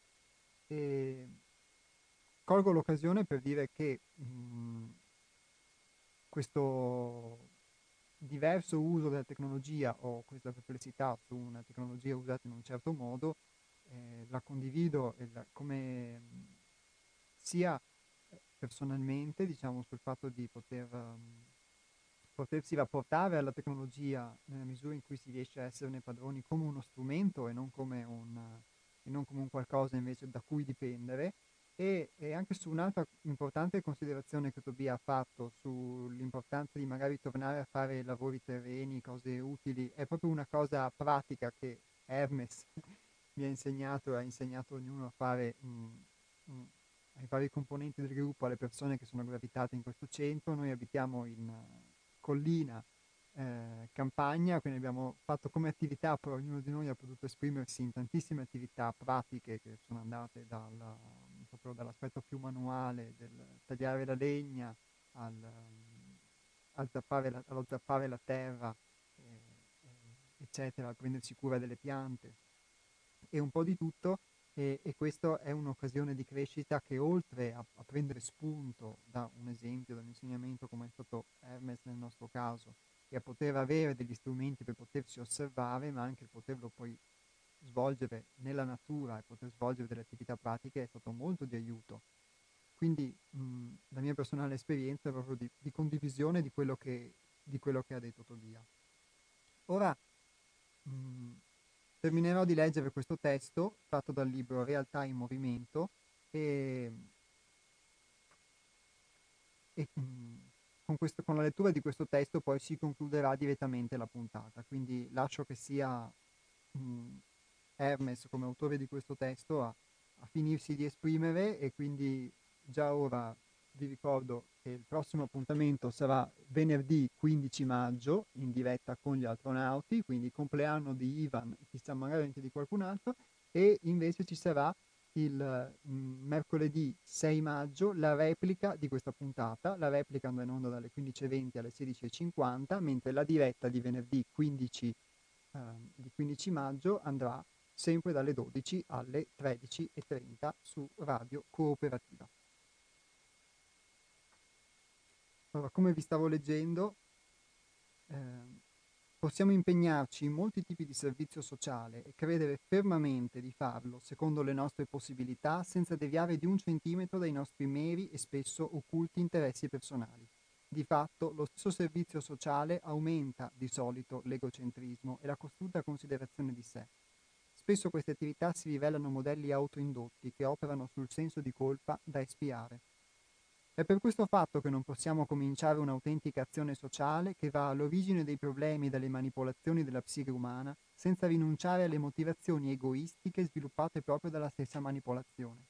E colgo l'occasione per dire che mh, questo diverso uso della tecnologia o questa perplessità su una tecnologia usata in un certo modo eh, la condivido la, come sia personalmente diciamo sul fatto di poter um, potersi rapportare alla tecnologia nella misura in cui si riesce a esserne padroni come uno strumento e non come un, e non come un qualcosa invece da cui dipendere. E, e, anche su un'altra importante considerazione che Tobia ha fatto sull'importanza di magari tornare a fare lavori terreni, cose utili, è proprio una cosa pratica che Hermes mi ha insegnato e ha insegnato ognuno a fare mh, mh, ai vari componenti del gruppo, alle persone che sono gravitate in questo centro. Noi abitiamo in collina, eh, campagna, quindi abbiamo fatto come attività, però ognuno di noi ha potuto esprimersi in tantissime attività pratiche che sono andate dal, proprio dall'aspetto più manuale del tagliare la legna al, al zappare la, allo zappare la terra, eh, eccetera, a prendersi cura delle piante e un po' di tutto e, e questa è un'occasione di crescita che oltre a, a, prendere spunto da un esempio, da un insegnamento come è stato Hermes nel nostro caso, e a poter avere degli strumenti per potersi osservare, ma anche poterlo poi svolgere nella natura e poter svolgere delle attività pratiche è stato molto di aiuto. Quindi mh, la mia personale esperienza è proprio di, di condivisione di quello, che, di quello, che, ha detto Tobia. Ora mh, terminerò di leggere questo testo tratto dal libro Realtà in Movimento e, e mh, con, questo, con, la lettura di questo testo poi si concluderà direttamente la puntata, quindi lascio che sia Hermes come autore di questo testo a, a finirsi di esprimere e quindi già ora vi ricordo che il prossimo appuntamento sarà venerdì 15 maggio in diretta con gli astronauti, quindi compleanno di Ivan, chissà magari anche di qualcun altro, e invece ci sarà il mm, mercoledì 6 maggio la replica di questa puntata, la replica andrà in onda dalle 15.20 alle 16.50, mentre la diretta di venerdì 15, eh, di 15 maggio andrà sempre dalle 12 alle 13.30 su Radio Cooperativa. Allora, come vi stavo leggendo, eh, possiamo impegnarci in molti tipi di servizio sociale e credere fermamente di farlo secondo le nostre possibilità senza deviare di un centimetro dai nostri meri e spesso occulti interessi personali. Di fatto, lo stesso servizio sociale aumenta di solito l'egocentrismo e la costruita considerazione di sé Spesso queste attività si rivelano modelli autoindotti che operano sul senso di colpa da espiare. È per questo fatto che non possiamo cominciare un'autentica azione sociale che va all'origine dei problemi e delle manipolazioni della psiche umana senza rinunciare alle motivazioni egoistiche sviluppate proprio dalla stessa manipolazione.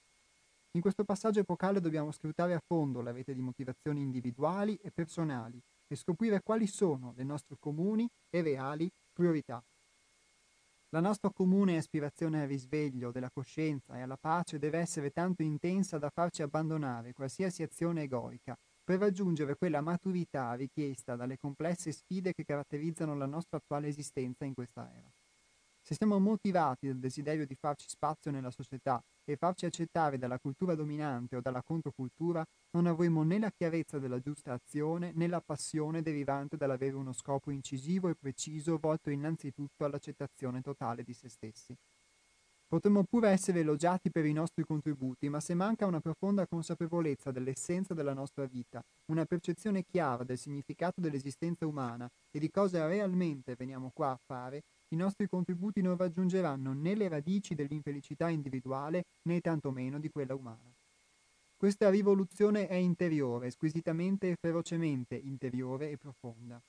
In questo passaggio epocale dobbiamo scrutare a fondo la rete di motivazioni individuali e personali e scoprire quali sono le nostre comuni e reali priorità. La nostra comune aspirazione al risveglio della coscienza e alla pace deve essere tanto intensa da farci abbandonare qualsiasi azione egoica per raggiungere quella maturità richiesta dalle complesse sfide che caratterizzano la nostra attuale esistenza in questa era. Se siamo motivati dal desiderio di farci spazio nella società e farci accettare dalla cultura dominante o dalla controcultura, non avremo né la chiarezza della giusta azione né la passione derivante dall'avere uno scopo incisivo e preciso volto innanzitutto all'accettazione totale di se stessi. Potremmo pure essere elogiati per i nostri contributi, ma se manca una profonda consapevolezza dell'essenza della nostra vita, una percezione chiara del significato dell'esistenza umana e di cosa realmente veniamo qua a fare, i nostri contributi non raggiungeranno né le radici dell'infelicità individuale né tantomeno di quella umana. Questa rivoluzione è interiore, squisitamente e ferocemente interiore e profonda.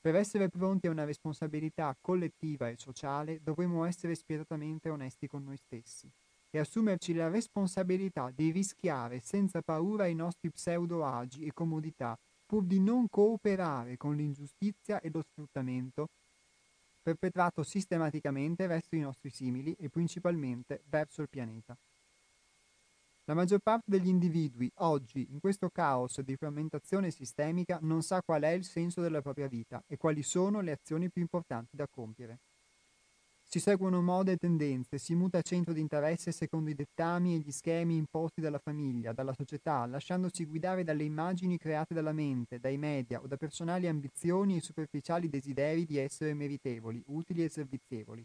Per essere pronti a una responsabilità collettiva e sociale dovremo essere spietatamente onesti con noi stessi e assumerci la responsabilità di rischiare senza paura i nostri pseudo-agi e comodità pur di non cooperare con l'ingiustizia e lo sfruttamento perpetrato sistematicamente verso i nostri simili e principalmente verso il pianeta. La maggior parte degli individui oggi, in questo caos di frammentazione sistemica, non sa qual è il senso della propria vita e quali sono le azioni più importanti da compiere. Si seguono mode e tendenze, si muta centro di interesse secondo i dettami e gli schemi imposti dalla famiglia, dalla società, lasciandosi guidare dalle immagini create dalla mente, dai media o da personali ambizioni e superficiali desideri di essere meritevoli, utili e servizievoli.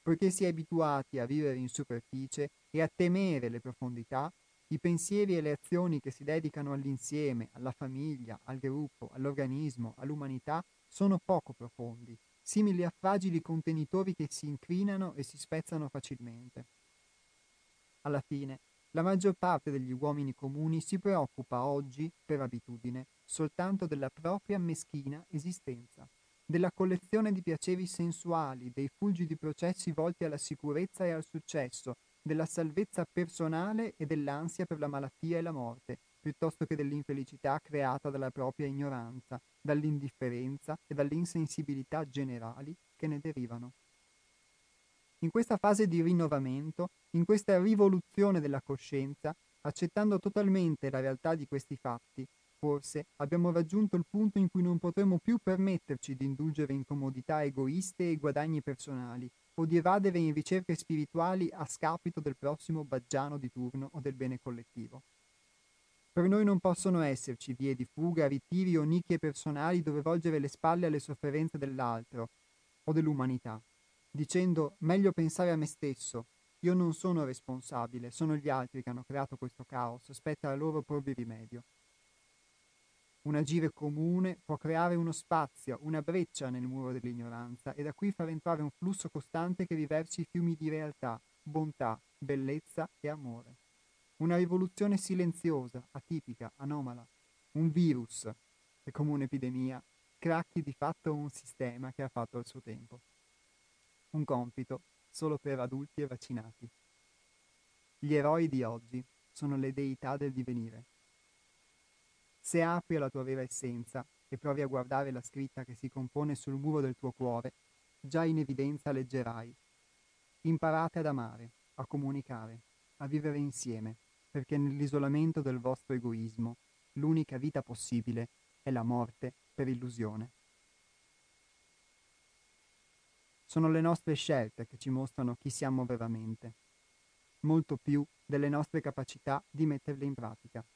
Poiché si è abituati a vivere in superficie e a temere le profondità, i pensieri e le azioni che si dedicano all'insieme, alla famiglia, al gruppo, all'organismo, all'umanità sono poco profondi simili a fragili contenitori che si incrinano e si spezzano facilmente. Alla fine, la maggior parte degli uomini comuni si preoccupa oggi, per abitudine, soltanto della propria meschina esistenza, della collezione di piaceri sensuali, dei fulgidi processi volti alla sicurezza e al successo, della salvezza personale e dell'ansia per la malattia e la morte, piuttosto che dell'infelicità creata dalla propria ignoranza, dall'indifferenza e dall'insensibilità generali che ne derivano. In questa fase di rinnovamento, in questa rivoluzione della coscienza, accettando totalmente la realtà di questi fatti, forse abbiamo raggiunto il punto in cui non potremo più permetterci di indulgere in comodità egoiste e guadagni personali, o di evadere in ricerche spirituali a scapito del prossimo baggiano di turno o del bene collettivo. Per noi non possono esserci vie di fuga, ritiri o nicchie personali dove volgere le spalle alle sofferenze dell'altro o dell'umanità, dicendo meglio pensare a me stesso, io non sono responsabile, sono gli altri che hanno creato questo caos, spetta a loro porvi rimedio. Un agire comune può creare uno spazio, una breccia nel muro dell'ignoranza e da qui far entrare un flusso costante che riversi fiumi di realtà, bontà, bellezza e amore. Una rivoluzione silenziosa, atipica, anomala. Un virus che come un'epidemia cracchi di fatto un sistema che ha fatto il suo tempo. Un compito solo per adulti e vaccinati. Gli eroi di oggi sono le deità del divenire. Se apri la tua vera essenza e provi a guardare la scritta che si compone sul muro del tuo cuore, già in evidenza leggerai. Imparate ad amare, a comunicare, a vivere insieme perché nell'isolamento del vostro egoismo l'unica vita possibile è la morte per illusione. Sono le nostre scelte che ci mostrano chi siamo veramente, molto più delle nostre capacità di metterle in pratica.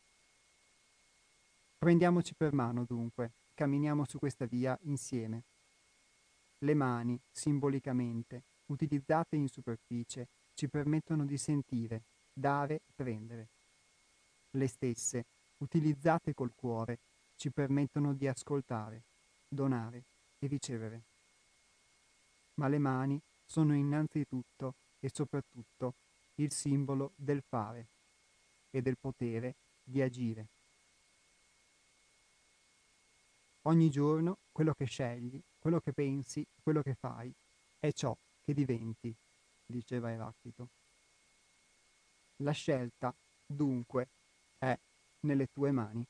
Prendiamoci per mano dunque, camminiamo su questa via insieme. Le mani, simbolicamente, utilizzate in superficie, ci permettono di sentire dare prendere. Le stesse, utilizzate col cuore, ci permettono di ascoltare, donare e ricevere. Ma le mani sono innanzitutto e soprattutto il simbolo del fare e del potere di agire. Ogni giorno quello che scegli, quello che pensi, quello che fai, è ciò che diventi, diceva Eraclito. La scelta, dunque, è nelle tue mani.